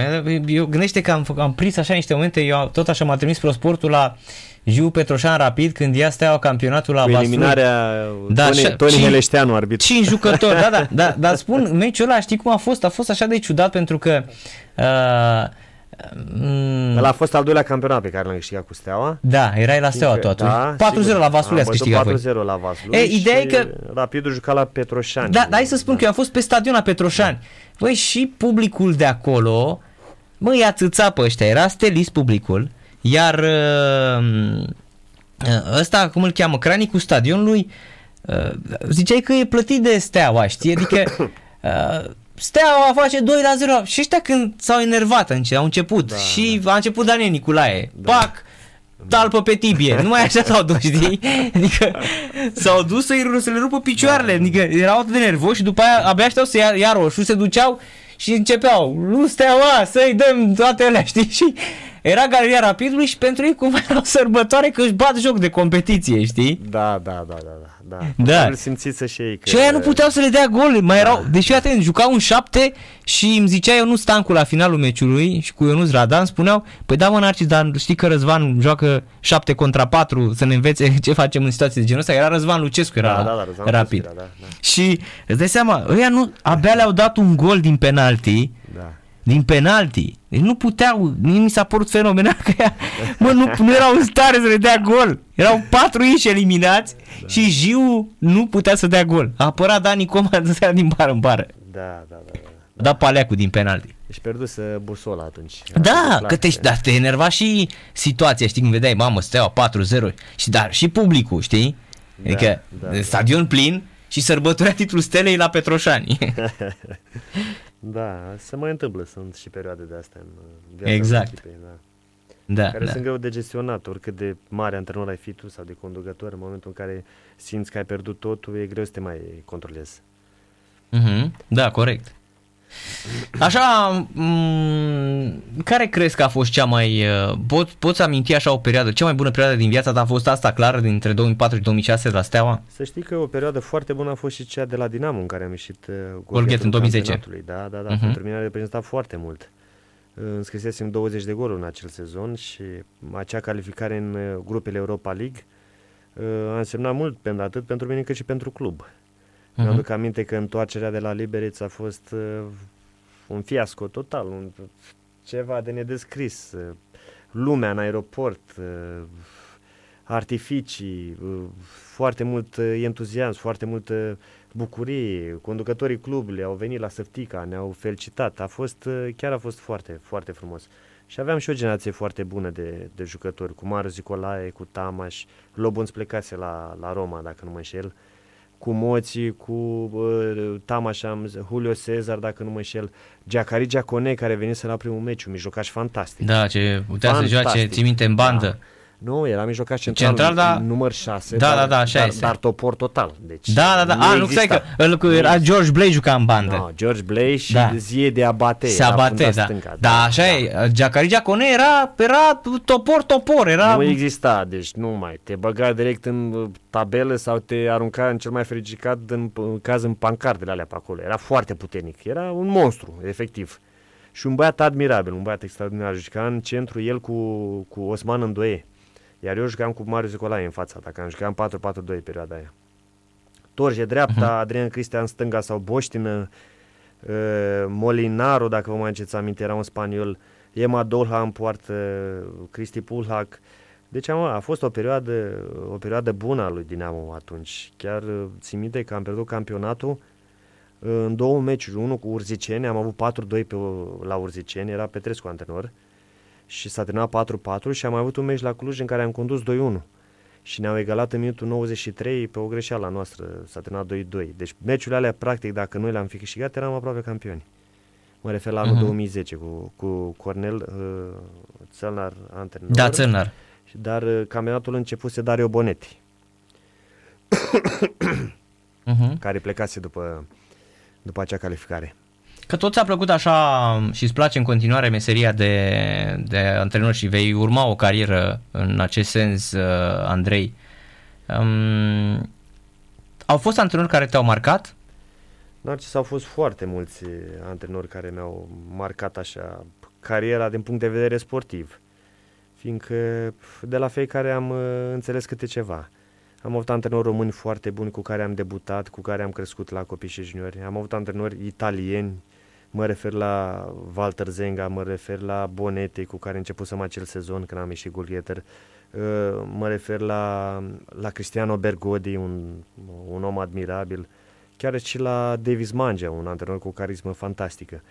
Eu gândește că am, fă- am prins așa niște momente, eu tot așa m-a trimis prosportul la Jiu Petroșan Rapid când ea steaua campionatul la
Cu
Vaslui.
eliminarea
Da,
Toni,
așa-
Toni
cinci-
Heleșteanu, arbitru.
Cinci jucători, da, da, da, dar spun, meciul ăla știi cum a fost? A fost așa de ciudat pentru că uh,
Mm. Ăla a fost al doilea campionat pe care l-am câștigat cu Steaua.
Da, erai la Steaua tu atunci. Da, 4-0 sigur. la Vaslui ați câștigat 4-0
la Vaslui e, ideea e că... Rapidul juca la Petroșani.
Da, dar hai să spun da. că eu am fost pe stadion la Petroșani. Da. Băi, și publicul de acolo, mă, i-a țâțat pe ăștia, era stelist publicul, iar uh, uh, ăsta, cum îl cheamă, cranicul stadionului, uh, ziceai că e plătit de Steaua, știi? Adică Steaua face 2 la 0 și ăștia când s-au enervat au început da, și da. a început Daniel Niculae, da. pac, talpă pe tibie, numai așa s-au dus, știi? Adică s-au dus să-i, să le rupă picioarele, da. adică erau atât de nervoși și după aia abia așteau să ia, ia roșu, se duceau și începeau, nu steaua, să-i dăm toate alea, știi? Și era Galeria Rapidului și pentru ei cumva era o sărbătoare că își bat joc de competiție, știi?
Da, da, da, da, da.
da. da.
Îl simțiți să și ei. Că...
Și aia nu puteau să le dea gol, mai da. erau, deși atent, jucau un șapte și îmi zicea Ionus Stancu la finalul meciului și cu Ionus Radan spuneau, păi da mă Narcis, dar știi că Răzvan joacă 7 contra 4 să ne învețe ce facem în situații de genul ăsta, era Răzvan Lucescu, era da, da, da, Răzvan rapid. Lucescu, era, da, da. Și îți dai seama, ăia nu, abia le-au dat un gol din penalti, da din penalti. Deci nu puteau, mie mi s-a părut fenomenal că ea, mă, nu, nu erau în stare să le dea gol. Erau patru inși eliminați da. și Jiu nu putea să dea gol. A apărat Dani Coma din bară în bară.
Da, da, da. da.
Da paleacul din penalti.
Ești pierdut busola atunci.
Da, că te, da, te enerva și situația, știi, când vedeai, mamă, steaua 4-0, și, dar și publicul, știi? Da, adică da, da. stadion plin și sărbătorea titlul stelei la Petroșani.
Da, se mai întâmplă, sunt și perioade de astea în viața
exact. echipei,
da.
Da,
care
da.
sunt greu de gestionat, oricât de mare antrenor ai fi tu sau de conducător, în momentul în care simți că ai pierdut totul, e greu să te mai controlezi.
Mm-hmm. Da, corect. Așa, m- care crezi că a fost cea mai... Uh, pot, poți aminti așa o perioadă, cea mai bună perioadă din viața ta a fost asta clară dintre 2004 și 2006 de la Steaua?
Să știi că o perioadă foarte bună a fost și cea de la Dinamo în care am ieșit uh,
Golghet în 2010.
Da, da, da, uh-huh. pentru mine a reprezentat foarte mult. Înscrisesem 20 de goluri în acel sezon și acea calificare în uh, grupele Europa League a însemnat mult pentru atât pentru mine cât și pentru club. Uh-huh. Mi-aduc aminte că întoarcerea de la Liberec a fost uh, un fiasco total, un, ceva de nedescris. Uh, lumea în aeroport, uh, artificii, uh, foarte mult uh, entuziasm, foarte multă bucurie. Conducătorii clubului au venit la Săftica, ne-au felicitat. A fost, uh, chiar a fost foarte, foarte frumos. Și aveam și o generație foarte bună de, de jucători, cu Maru Zicolae, cu Tamaș, Lobun plecase la, la Roma, dacă nu mă înșel. Uh, cu Moții, cu uh, Tamașam, Julio Cezar, dacă nu mă înșel, Giacari Giacone, care venise la primul meciu, mijlocaș fantastic.
Da, ce putea fantastic. să joace, ții minte, în bandă. Da.
Nu, era mijlocaș central, central da, număr 6,
da,
dar,
da, da, așa
dar,
este.
dar topor total. Deci
da, da, da,
nu, A,
nu stai că îl, era George Blay juca în bandă.
No, George Blay și da. Zie de Abate.
Se abate, da. Stânga, da. Da, așa da. e. Giacari Giacone era, era topor, topor. Era...
Nu exista, deci nu mai. Te băga direct în uh, tabelă sau te arunca în cel mai fericicat în, în caz în pancardele alea pe acolo. Era foarte puternic. Era un monstru, efectiv. Și un băiat admirabil, un băiat extraordinar. Juca în centru el cu, cu Osman Îndoie iar eu jucam cu Marius Nicolae în fața ta, că am jucat 4-4-2 perioada aia. Torje dreapta, uh-huh. Adrian Cristian stânga sau Boștină, uh, Molinaro, dacă vă mai înceți aminte, era un spaniol, Ema Dolha în poartă, Cristi Pulhac. Deci am, a fost o perioadă, o perioadă bună a lui Dinamo atunci. Chiar uh, țin minte că am pierdut campionatul uh, în două meciuri, unul cu Urziceni, am avut 4-2 pe, la Urziceni, era Petrescu antrenor, și s-a terminat 4-4 și am mai avut un meci la Cluj în care am condus 2-1 și ne-au egalat în minutul 93 pe o greșeală noastră, s-a terminat 2-2. Deci meciurile alea, practic, dacă noi le-am fi câștigat, eram aproape campioni. Mă refer la anul uh-huh. 2010 cu, cu Cornel uh, Țelnar antrenor.
Da, Țelnar.
Dar uh, campionatul începuse Dario Bonetti. uh-huh. care plecase după, după acea calificare.
Că tot ți-a plăcut așa și îți place în continuare meseria de, de antrenor și vei urma o carieră în acest sens, uh, Andrei. Um, au fost antrenori care te-au marcat?
Narcis, au fost foarte mulți antrenori care mi-au marcat așa cariera din punct de vedere sportiv, fiindcă de la fiecare am uh, înțeles câte ceva. Am avut antrenori români foarte buni cu care am debutat, cu care am crescut la copii și juniori. Am avut antrenori italieni Mă refer la Walter Zenga, mă refer la Bonete, cu care începusem acel sezon când am ieșit goalgetter. Uh, mă refer la, la Cristiano Bergodi, un, un om admirabil. Chiar și la Davis Mangea, un antrenor cu carismă fantastică.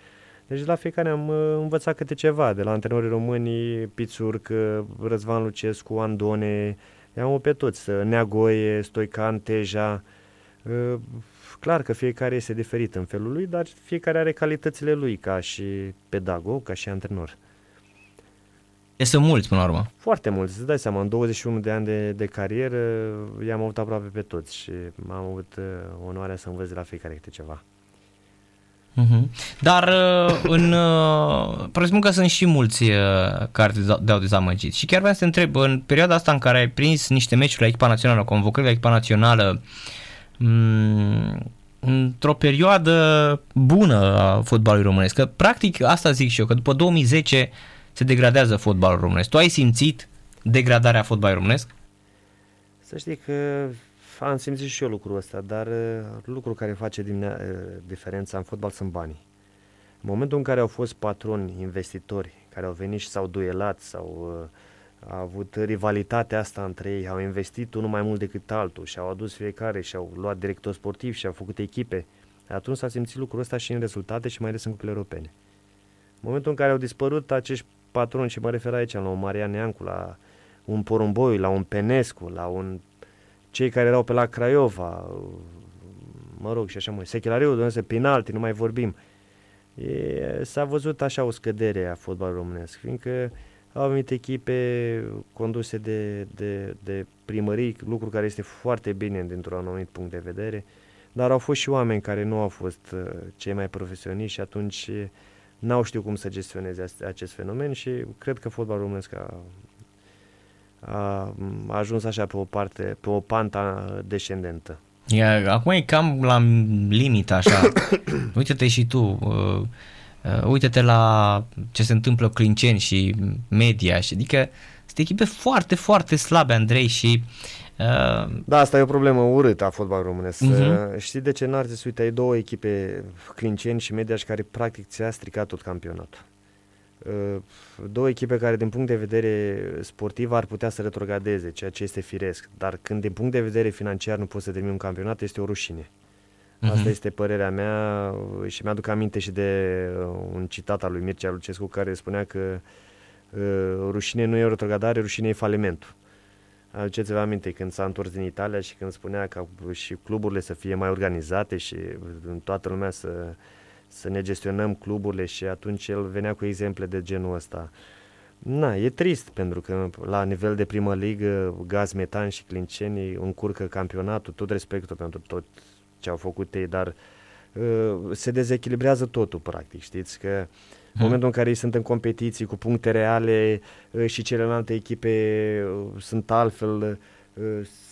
Deci la fiecare am uh, învățat câte ceva, de la antrenorii români, Pițurc, uh, Răzvan Lucescu, Andone, i-am pe toți, Neagoie, Stoican, Teja, clar că fiecare este diferit în felul lui, dar fiecare are calitățile lui ca și pedagog, ca și antrenor.
E sunt mulți până la urmă.
Foarte mulți, îți dai seama, în 21 de ani de, de carieră i-am avut aproape pe toți și am avut uh, onoarea să învăț de la fiecare câte ceva.
Uh-huh. Dar uh, în uh, presupun că sunt și mulți uh, care te-au dezamăgit. Și chiar vreau să te întreb, în perioada asta în care ai prins niște meciuri la echipa națională, convocări la echipa națională, Mm, într-o perioadă bună a fotbalului românesc. Că practic asta zic și eu, că după 2010 se degradează fotbalul românesc. Tu ai simțit degradarea fotbalului românesc?
Să știi că am simțit și eu lucrul ăsta, dar uh, lucrul care face din, uh, diferența în fotbal sunt banii. În momentul în care au fost patroni, investitori, care au venit și s-au duelat sau uh, a avut rivalitatea asta între ei, au investit unul mai mult decât altul și au adus fiecare și au luat director sportiv și au făcut echipe. Atunci s-a simțit lucrul ăsta și în rezultate și mai ales în cupele europene. În momentul în care au dispărut acești patroni, și mă refer aici la un Marian Neancu, la un Porumboiu, la un Penescu, la un cei care erau pe la Craiova, mă rog, și așa mai, Sechelariu, Dumnezeu, penalti, nu mai vorbim. E, s-a văzut așa o scădere a fotbalului românesc, fiindcă au venit echipe conduse de, de, de primării, lucru care este foarte bine dintr-un anumit punct de vedere, dar au fost și oameni care nu au fost uh, cei mai profesioniști și atunci n-au știut cum să gestioneze acest fenomen și cred că fotbalul românesc a, a, a ajuns așa pe o parte, pe o panta descendentă.
Ia, acum e cam la limită așa. Uite-te și tu. Uh Uh, uite-te la ce se întâmplă Clinceni și media, și adică sunt echipe foarte, foarte slabe, Andrei, și
uh... Da, asta e o problemă urâtă a fotbalului românesc. Uh-huh. Știi de ce n-ar să uite, ai două echipe, Clinceni și Media, și care practic ți-a stricat tot campionatul. Uh, două echipe care din punct de vedere sportiv ar putea să retrogradeze, ceea ce este firesc, dar când din punct de vedere financiar nu poți să termini un campionat, este o rușine. Uh-huh. Asta este părerea mea și mi-aduc aminte și de uh, un citat al lui Mircea Lucescu care spunea că uh, rușine nu e retrogradare, rușine e falimentul. Aduceți-vă aminte când s-a întors din Italia și când spunea că și cluburile să fie mai organizate și în toată lumea să, să ne gestionăm cluburile și atunci el venea cu exemple de genul ăsta. Na, e trist pentru că la nivel de primă ligă Gaz Metan și Clinceni încurcă campionatul, tot respectul pentru tot ce au făcut ei, dar uh, se dezechilibrează totul, practic, știți, că în hmm. momentul în care ei sunt în competiții cu puncte reale uh, și celelalte echipe uh, sunt altfel, uh,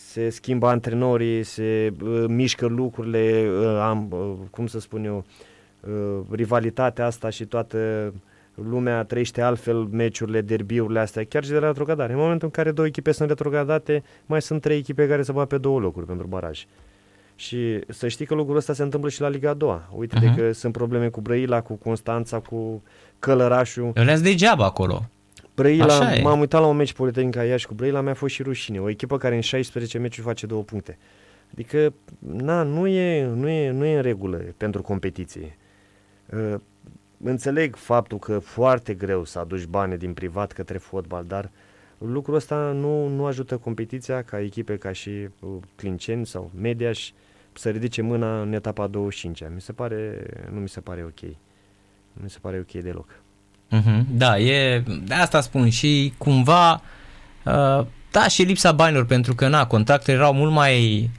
se schimbă antrenorii, se uh, mișcă lucrurile, uh, am, uh, cum să spun eu, uh, rivalitatea asta și toată lumea trăiește altfel meciurile, derbiurile astea, chiar și de la retrogradare. În momentul în care două echipe sunt retrogradate, mai sunt trei echipe care se bat pe două locuri pentru baraj. Și să știi că lucrul ăsta se întâmplă și la Liga a doua. Uite uh-huh. că sunt probleme cu Brăila, cu Constanța, cu Călărașul.
Le degeaba acolo.
Brăila, m-am uitat la un meci Politehnica Iași cu Brăila, mi-a fost și rușine. O echipă care în 16 meciuri face două puncte. Adică, na, nu e, nu e, nu e în regulă pentru competiție. Uh, înțeleg faptul că foarte greu să aduci bani din privat către fotbal, dar lucrul ăsta nu, nu ajută competiția ca echipe ca și uh, Clinceni sau Mediaș să ridice mâna în etapa 25 Mi se pare, nu mi se pare ok. Nu mi se pare ok deloc.
Uh-huh. Da, e, de asta spun și cumva, uh, da, și lipsa banilor, pentru că, na, contractele erau mult mai,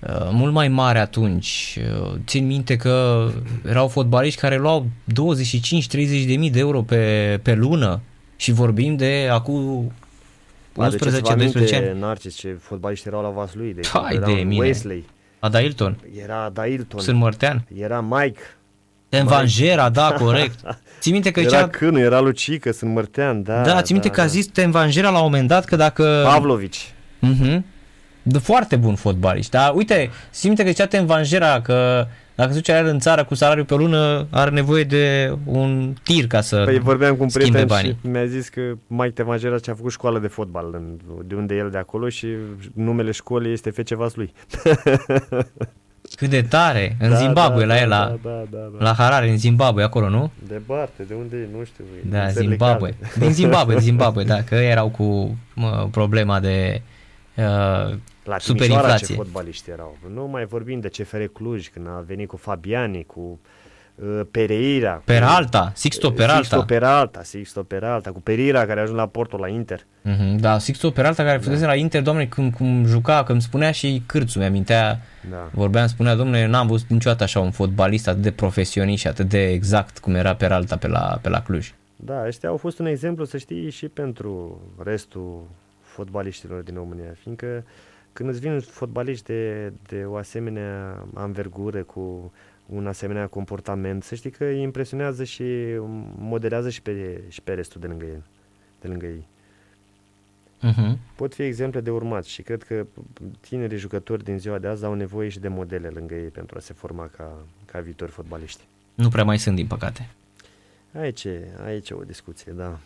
uh, mult mai mari atunci. Uh, țin minte că erau fotbaliști care luau 25-30 de mii de euro pe, pe lună și vorbim de acum 11-12 ani.
Narcis, ce fotbaliști erau la Vaslui. De
Hai de mine.
Wesley.
Adailton.
Era Adailton.
Sunt Mărtean.
Era Mike.
Tenvangera, da, corect. Ții minte că
era
cea...
Cânu, era Lucică, sunt Mărtean, da.
Da, ții minte
da,
că a zis Tenvangera la un moment dat că dacă...
Pavlovici.
Mhm. De foarte bun fotbalist. Dar uite, ții minte că zicea Tenvangera că Dacă se duce în țară cu salariu pe lună, are nevoie de un tir ca să
Păi vorbeam cu un prieten
banii.
și mi-a zis că Mike Temagera a făcut școală de fotbal, în, de unde e el de acolo și numele școlii este FC Vaslui.
Cât de tare, în da, Zimbabwe, da, la el, la,
da, da, da, da.
la Harare, în Zimbabwe, acolo, nu?
De Barte, de unde e, nu știu.
Da, Zimbabwe. Din Zimbabwe, din Zimbabwe, da, că erau cu mă, problema de uh,
la
superinflație.
ce fotbaliști erau. Nu mai vorbim de CFR Cluj, când a venit cu Fabiani, cu uh, Pereira.
Peralta, Sixto Peralta.
Sixto Peralta, Sixto Peralta, cu Pereira care a ajuns la Porto la Inter.
Mm-hmm, da, Sixto Peralta care da. la Inter, doamne, când cum juca, când spunea și cârțul, mi-amintea, da. vorbeam, spunea, domnule, n-am văzut niciodată așa un fotbalist atât de profesionist și atât de exact cum era Peralta pe la, pe la Cluj.
Da, ăștia au fost un exemplu, să știi, și pentru restul fotbaliștilor din România, fiindcă când îți vin fotbaliști de, de o asemenea anvergură, cu un asemenea comportament, să știi că îi impresionează și modelează și pe, și pe restul de lângă el, de lângă ei. Uh-huh. Pot fi exemple de urmat și cred că tinerii jucători din ziua de azi au nevoie și de modele lângă ei pentru a se forma ca, ca viitori fotbaliști.
Nu prea mai sunt, din păcate.
Aici, aici e o discuție, da.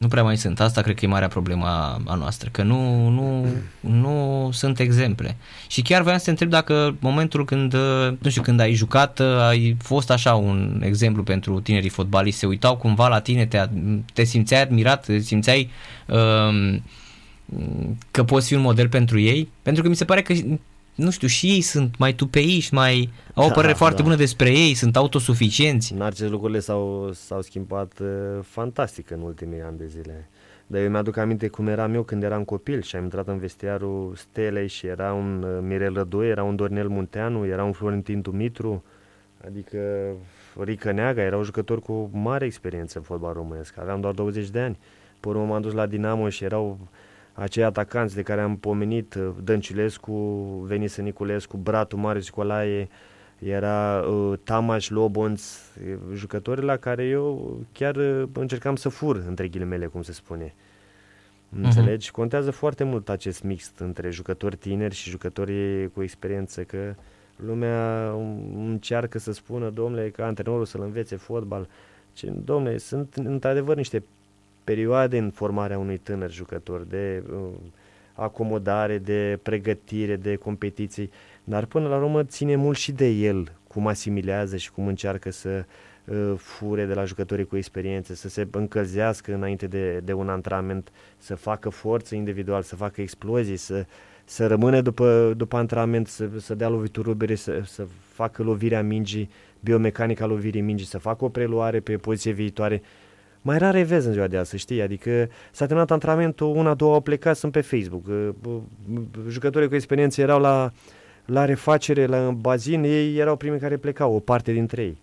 Nu prea mai sunt. Asta cred că e marea problemă a noastră, că nu, nu, nu sunt exemple. Și chiar vreau să te întreb dacă momentul când, nu știu, când ai jucat, ai fost așa un exemplu pentru tinerii fotbaliști, se uitau cumva la tine, te, te simțeai admirat, te simțeai um, că poți fi un model pentru ei? Pentru că mi se pare că nu știu, și ei sunt mai tupeiși, mai au o da, părere da, foarte da. bună despre ei, sunt autosuficienți.
Narcis lucrurile s-au, s-au schimbat uh, fantastic în ultimii ani de zile. Dar eu mi-aduc aminte cum eram eu când eram copil și am intrat în vestiarul Stelei și era un uh, Mirel Rădoi, era un Dornel Munteanu, era un Florentin Dumitru, adică Rică Neaga, erau jucători cu mare experiență în fotbal românesc. Aveam doar 20 de ani. Pe urmă m-am dus la Dinamo și erau acei atacanți de care am pomenit, uh, Dăncilescu, Venise Niculescu, Bratu Marius Colaie, era uh, Tamaș Lobonț, jucători la care eu chiar uh, încercam să fur, între ghilimele, cum se spune. Uh-huh. Înțelegi? Contează foarte mult acest mix între jucători tineri și jucători cu experiență, că lumea încearcă să spună, domnule, că antrenorul să-l învețe fotbal. Ce, domnule, sunt într-adevăr niște perioade în formarea unui tânăr jucător, de uh, acomodare, de pregătire, de competiții, dar până la urmă ține mult și de el, cum asimilează și cum încearcă să uh, fure de la jucătorii cu experiență, să se încălzească înainte de, de un antrenament, să facă forță individual, să facă explozii, să, să rămână după, după antrenament, să, să dea lovituri rubere, să, să facă lovirea mingii, biomecanica lovirii mingii, să facă o preluare pe poziție viitoare mai rare vezi în ziua de azi, să știi, adică s-a terminat antrenamentul, una, două au plecat, sunt pe Facebook. Jucătorii cu experiență erau la, la refacere, la bazin, ei erau primii care plecau, o parte dintre ei.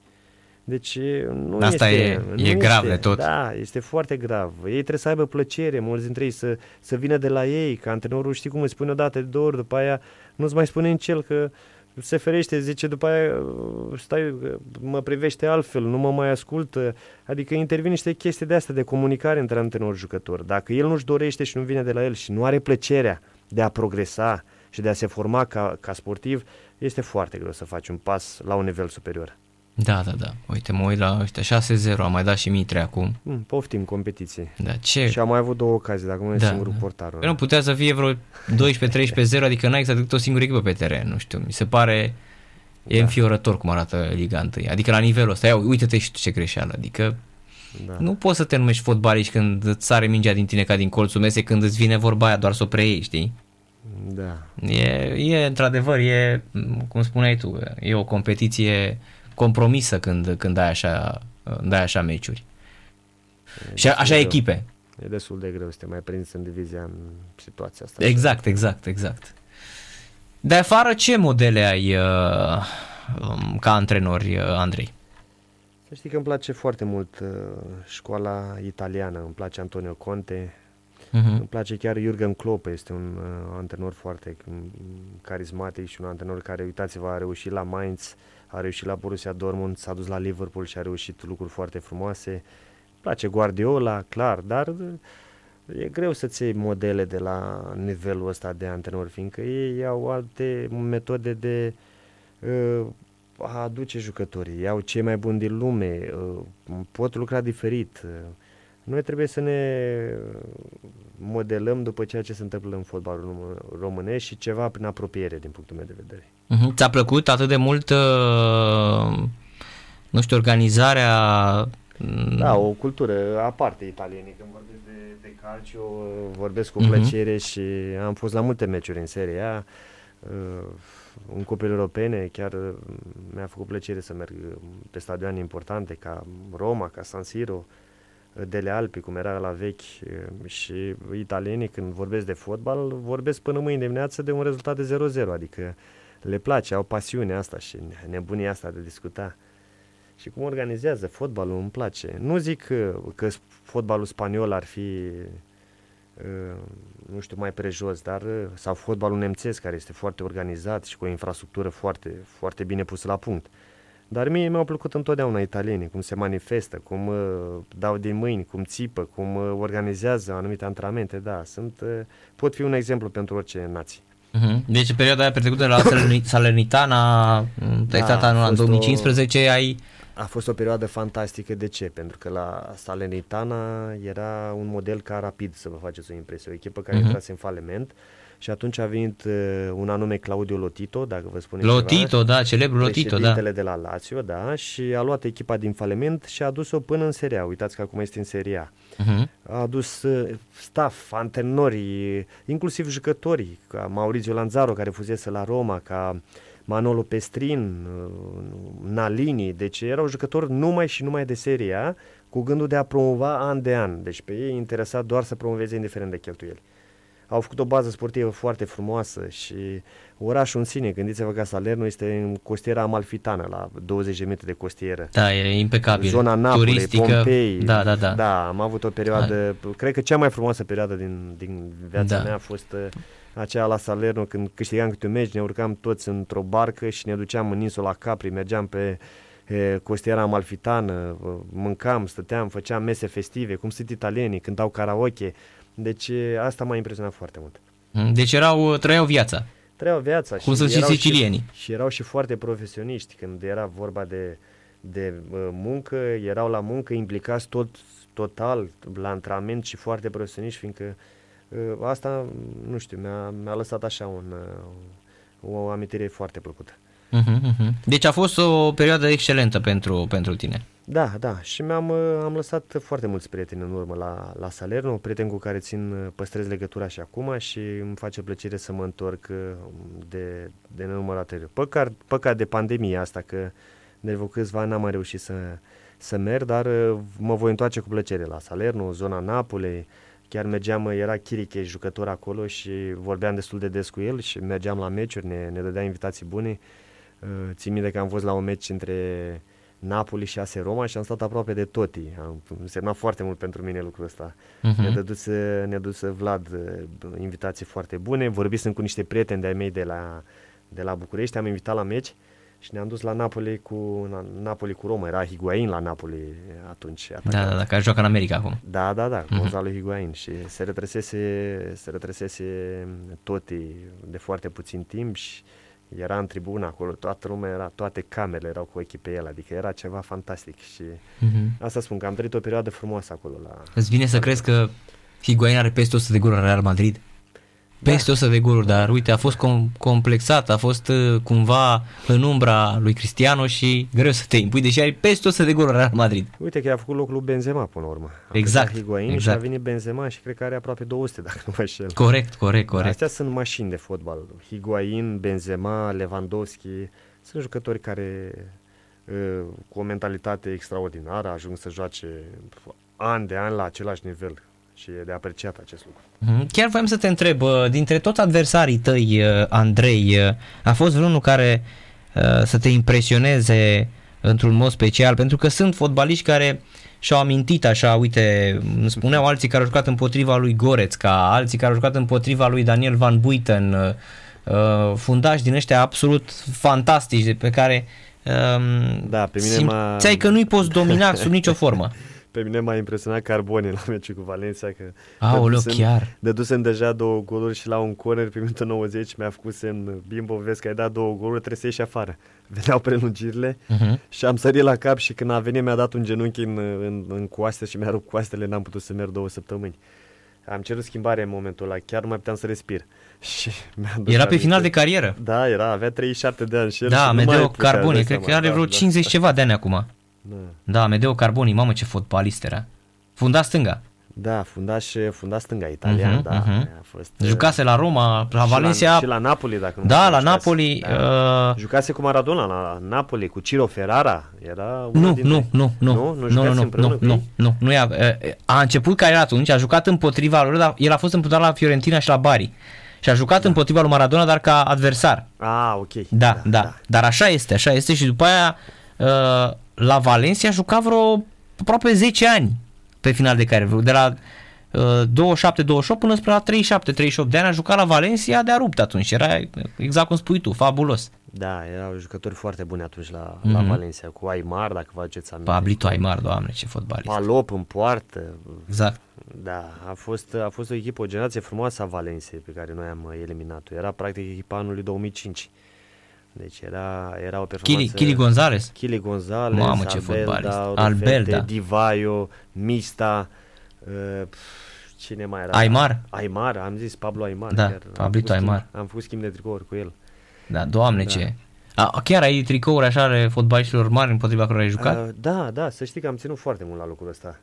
Deci nu
Asta
este,
e,
nu
e grav
este,
de tot.
Da, este foarte grav. Ei trebuie să aibă plăcere, mulți dintre ei, să, să vină de la ei, ca antrenorul știi cum îi spune odată de două ori, după aia nu-ți mai spune în cel că se ferește, zice după aia, stai, mă privește altfel, nu mă mai ascultă. Adică intervin niște chestii de astea de comunicare între antrenor jucător. Dacă el nu-și dorește și nu vine de la el și nu are plăcerea de a progresa și de a se forma ca, ca sportiv, este foarte greu să faci un pas la un nivel superior.
Da, da, da. Uite, mă uit la ăștia 6-0, am mai dat și Mitre acum.
Mm, poftim competiție.
Da, ce?
Și am mai avut două ocazii, dacă nu e da, singurul da. portar.
Păi nu putea să fie vreo 12-13-0, adică n-ai exact o singură echipă pe teren, nu știu. Mi se pare e da. înfiorător cum arată Liga 1. Adică la nivelul ăsta, ia, uite-te și tu ce greșeală. Adică da. nu poți să te numești fotbalist când îți sare mingea din tine ca din colțul mese, când îți vine vorba aia doar să o preiei, știi?
Da.
E, e într-adevăr, e, cum spuneai tu, e o competiție compromisă când, când ai așa, dai așa meciuri. E și așa greu. echipe.
E destul de greu să te mai prinzi în divizia în situația asta.
Exact, exact, exact. De afară, ce modele ai uh, um, ca antrenori, uh, Andrei?
Să știi că îmi place foarte mult uh, școala italiană, îmi place Antonio Conte, uh-huh. îmi place chiar Jurgen Klopp, este un uh, antrenor foarte carismatic și un antrenor care, uitați-vă, a reușit la Mainz, uh, a reușit la Borussia Dortmund, s-a dus la Liverpool și a reușit lucruri foarte frumoase. Îmi place Guardiola, clar, dar e greu să-ți iei modele de la nivelul ăsta de antrenor, fiindcă ei au alte metode de uh, a aduce jucătorii, iau cei mai buni din lume, uh, pot lucra diferit. Noi trebuie să ne modelăm după ceea ce se întâmplă în fotbalul românesc și ceva prin apropiere, din punctul meu de vedere.
Uh-huh. Ți-a plăcut atât de mult, uh, nu știu, organizarea
mm, da, o cultură aparte italienă. Când vorbesc de, de calcio, vorbesc cu uh-huh. plăcere și am fost la multe meciuri în serie A, uh, în cupele europene, chiar uh, mi-a făcut plăcere să merg pe stadioane importante ca Roma, ca San Siro, Dele Alpi, cum era la vechi, și italienii când vorbesc de fotbal, vorbesc până mâine dimineață de un rezultat de 0-0, adică le place, au pasiunea asta și nebunia asta de discuta. Și cum organizează fotbalul îmi place. Nu zic că, că fotbalul spaniol ar fi nu știu, mai prejos, dar sau fotbalul nemțesc care este foarte organizat și cu o infrastructură foarte, foarte bine pusă la punct. Dar mie mi-au plăcut întotdeauna italienii, cum se manifestă, cum uh, dau din mâini, cum țipă, cum uh, organizează anumite antrenamente, da, sunt, uh, pot fi un exemplu pentru orice nație.
Uh-huh. Deci perioada aia petrecută la Salernitana, da, în 2015, o, ai...
A fost o perioadă fantastică, de ce? Pentru că la Salernitana era un model ca rapid, să vă faceți o impresie, o echipă care uh-huh. intrase în faliment, și atunci a venit uh, un anume Claudio Lotito, dacă vă spuneți
Lotito, ceva, da, celebrul Lotito, da.
de la Lazio, da, și a luat echipa din faliment și a adus-o până în Seria. Uitați că acum este în Seria. Uh-huh. A adus uh, staff, antrenori, inclusiv jucători, ca Maurizio Lanzaro, care fusese la Roma, ca Manolo Pestrin, uh, Nalini, deci erau jucători numai și numai de Seria, cu gândul de a promova an de an. Deci pe ei interesat doar să promoveze indiferent de cheltuieli au făcut o bază sportivă foarte frumoasă și orașul în sine, gândiți-vă că Salerno este în costiera amalfitană, la 20 de metri de costieră.
Da, e impecabil.
Zona Napoli,
Turistică.
Pompei.
Da, da, da.
Da, am avut o perioadă, da. cred că cea mai frumoasă perioadă din, din viața da. mea a fost uh, aceea la Salerno, când câștigam câte un meci, ne urcam toți într-o barcă și ne duceam în insula Capri, mergeam pe e, costiera amalfitană, mâncam, stăteam, făceam mese festive, cum sunt italienii, cântau karaoke, deci asta m-a impresionat foarte mult.
Mm, deci erau, trăiau viața.
Trăiau viața.
Cum sunt și sicilienii.
Și, și erau și foarte profesioniști. Când era vorba de, de muncă, erau la muncă implicați tot, total la antrenament și foarte profesioniști, fiindcă asta, nu știu, mi-a, mi-a lăsat așa un, o amintire foarte plăcută.
Uh-huh, uh-huh. Deci a fost o perioadă excelentă pentru, pentru tine.
Da, da. Și mi-am uh, am lăsat foarte mulți prieteni în urmă la, la Salerno, prieteni cu care țin, uh, păstrez legătura și acum și îmi face plăcere să mă întorc uh, de, de nenumărate ori. Păcat, păcat de pandemia asta, că de vreo câțiva ani n-am mai reușit să, să merg, dar mă voi întoarce cu plăcere la Salerno, zona Napoli, chiar mergeam, era Chiriche, jucător acolo și vorbeam destul de des cu el și mergeam la meciuri, ne, ne dădea invitații bune. Țin minte că am fost la un meci între Napoli și AS Roma și am stat aproape de toti. Am însemnat foarte mult pentru mine lucrul ăsta. Uh-huh. Ne-a dus, ne-a dus Vlad uh, invitații foarte bune. Vorbisem cu niște prieteni de-ai mei de la, de la București, am invitat la meci și ne-am dus la Napoli cu, Napoli cu Roma. Era Higuain la Napoli atunci.
Da, da, da, care joacă în America acum.
Da, da, da, uh-huh. Gonzalo Higuain și se retrăsese, se retrăsese Toti de foarte puțin timp și era în tribună acolo, toată lumea era, toate camerele erau cu echipe el, adică era ceva fantastic și uh-huh. asta spun că am trăit o perioadă frumoasă acolo. La...
Îți vine să crezi că Higuain are peste 100 de goluri la Real Madrid? Peste da. 100 de goluri, dar uite, a fost com- complexat, a fost uh, cumva în umbra lui Cristiano și greu să te impui, deși ai peste 100 de goluri la Real Madrid.
Uite că a făcut locul lui Benzema până la urmă.
A exact. Higuain exact.
și a venit Benzema și cred că are aproape 200, dacă nu mă șel.
Corect, corect, corect.
Astea sunt mașini de fotbal. Higuain, Benzema, Lewandowski, sunt jucători care uh, cu o mentalitate extraordinară ajung să joace an de an la același nivel și e de apreciat acest lucru.
Mhm. Chiar voiam să te întreb, dintre toți adversarii tăi, uh, Andrei, uh, a fost vreunul care uh, să te impresioneze într-un mod special? Pentru că sunt fotbaliști care și-au amintit așa, uite, îmi spuneau alții care au jucat împotriva lui Goretzka, alții care au jucat împotriva lui Daniel Van Buiten, fundași din ăștia absolut fantastici pe care
um, da, pe mine
simțeai că nu-i poți domina sub nicio formă.
Pe mine m-a impresionat Carbone la meciul cu Valencia că
Aoleu,
dădusem-
chiar.
Dădusem deja două goluri și la un corner pe minutul 90 mi-a făcut semn Bimbo, vezi că ai dat două goluri, trebuie să ieși afară. Veneau prelungirile
Mhm.
și am sărit la cap și când a venit mi-a dat un genunchi în, în, în coaste și mi-a rupt coastele, n-am putut să merg două săptămâni. Am cerut schimbare în momentul ăla, chiar nu mai puteam să respir. Și mi-a dus
Era pe
aminte.
final de carieră.
Da, era, avea 37 de ani și el și
Da,
nu mai
Medeo
putea,
Carboni,
dai
cred că
seama,
are
da,
vreo
da.
50 ceva de ani acum.
Da.
Da, Medeo Carboni, mamă ce fotbalist era. Funda stânga.
Da, fundaș, fundaș stânga italian,
Mhm,
da,
mhm.
a fost...
Jucase la Roma, la
și
Valencia.
La, și la Napoli, dacă nu
Da,
mă
la
jucase.
Napoli.
Da.
uh,
Jucase cu Maradona la Napoli, cu Ciro Ferrara. Era unul
Nu,
dintre...
nu, nu, nu,
Nu? Nu
nu, nu,
jucați
nu,
împreună
nu,
cu
nu,
ei?
nu, nu i-a, uh, a început cariera atunci, a jucat împotriva lor, dar el a fost împotriva la Fiorentina și la Bari. Și a jucat
Da.
împotriva lui Maradona, dar ca adversar.
Ah, ok.
Da, da, da. Dar așa este, așa este și după aia uh, la Valencia a jucat vreo aproape 10 ani pe final de carieră, de la uh, 27-28 până spre la 37-38 de ani a jucat la Valencia de a rupt atunci, era exact cum spui tu, fabulos.
Da, erau jucători foarte buni atunci la, la
Mhm.
Valencia, cu Aymar, dacă vă aduceți aminte.
Pablito Aimar, doamne, ce fotbalist.
Palop în poartă.
Exact.
Da, a fost, a fost o echipă, o generație frumoasă a Valenciei pe care noi am eliminat-o. Era practic echipa anului 2005. Deci era, era o performanță...
Kili, Kili Gonzalez.
Chili Gonzalez,
Mamă, ce
Albelda,
fotbalist.
Rufete,
Albelda.
Divaio, Mista, uh, pf, cine mai era?
Aimar.
Aimar, am zis Pablo Aimar.
Da,
chiar. Am
Pablito
făcut schimb-
Aimar.
Am făcut schimb de tricouri cu el.
Da, doamne
Da.
ce. A, chiar ai tricouri așa ale fotbaliștilor mari împotriva cărora ai jucat?
Uh, da, da, să știi că am ținut foarte mult la lucrul ăsta.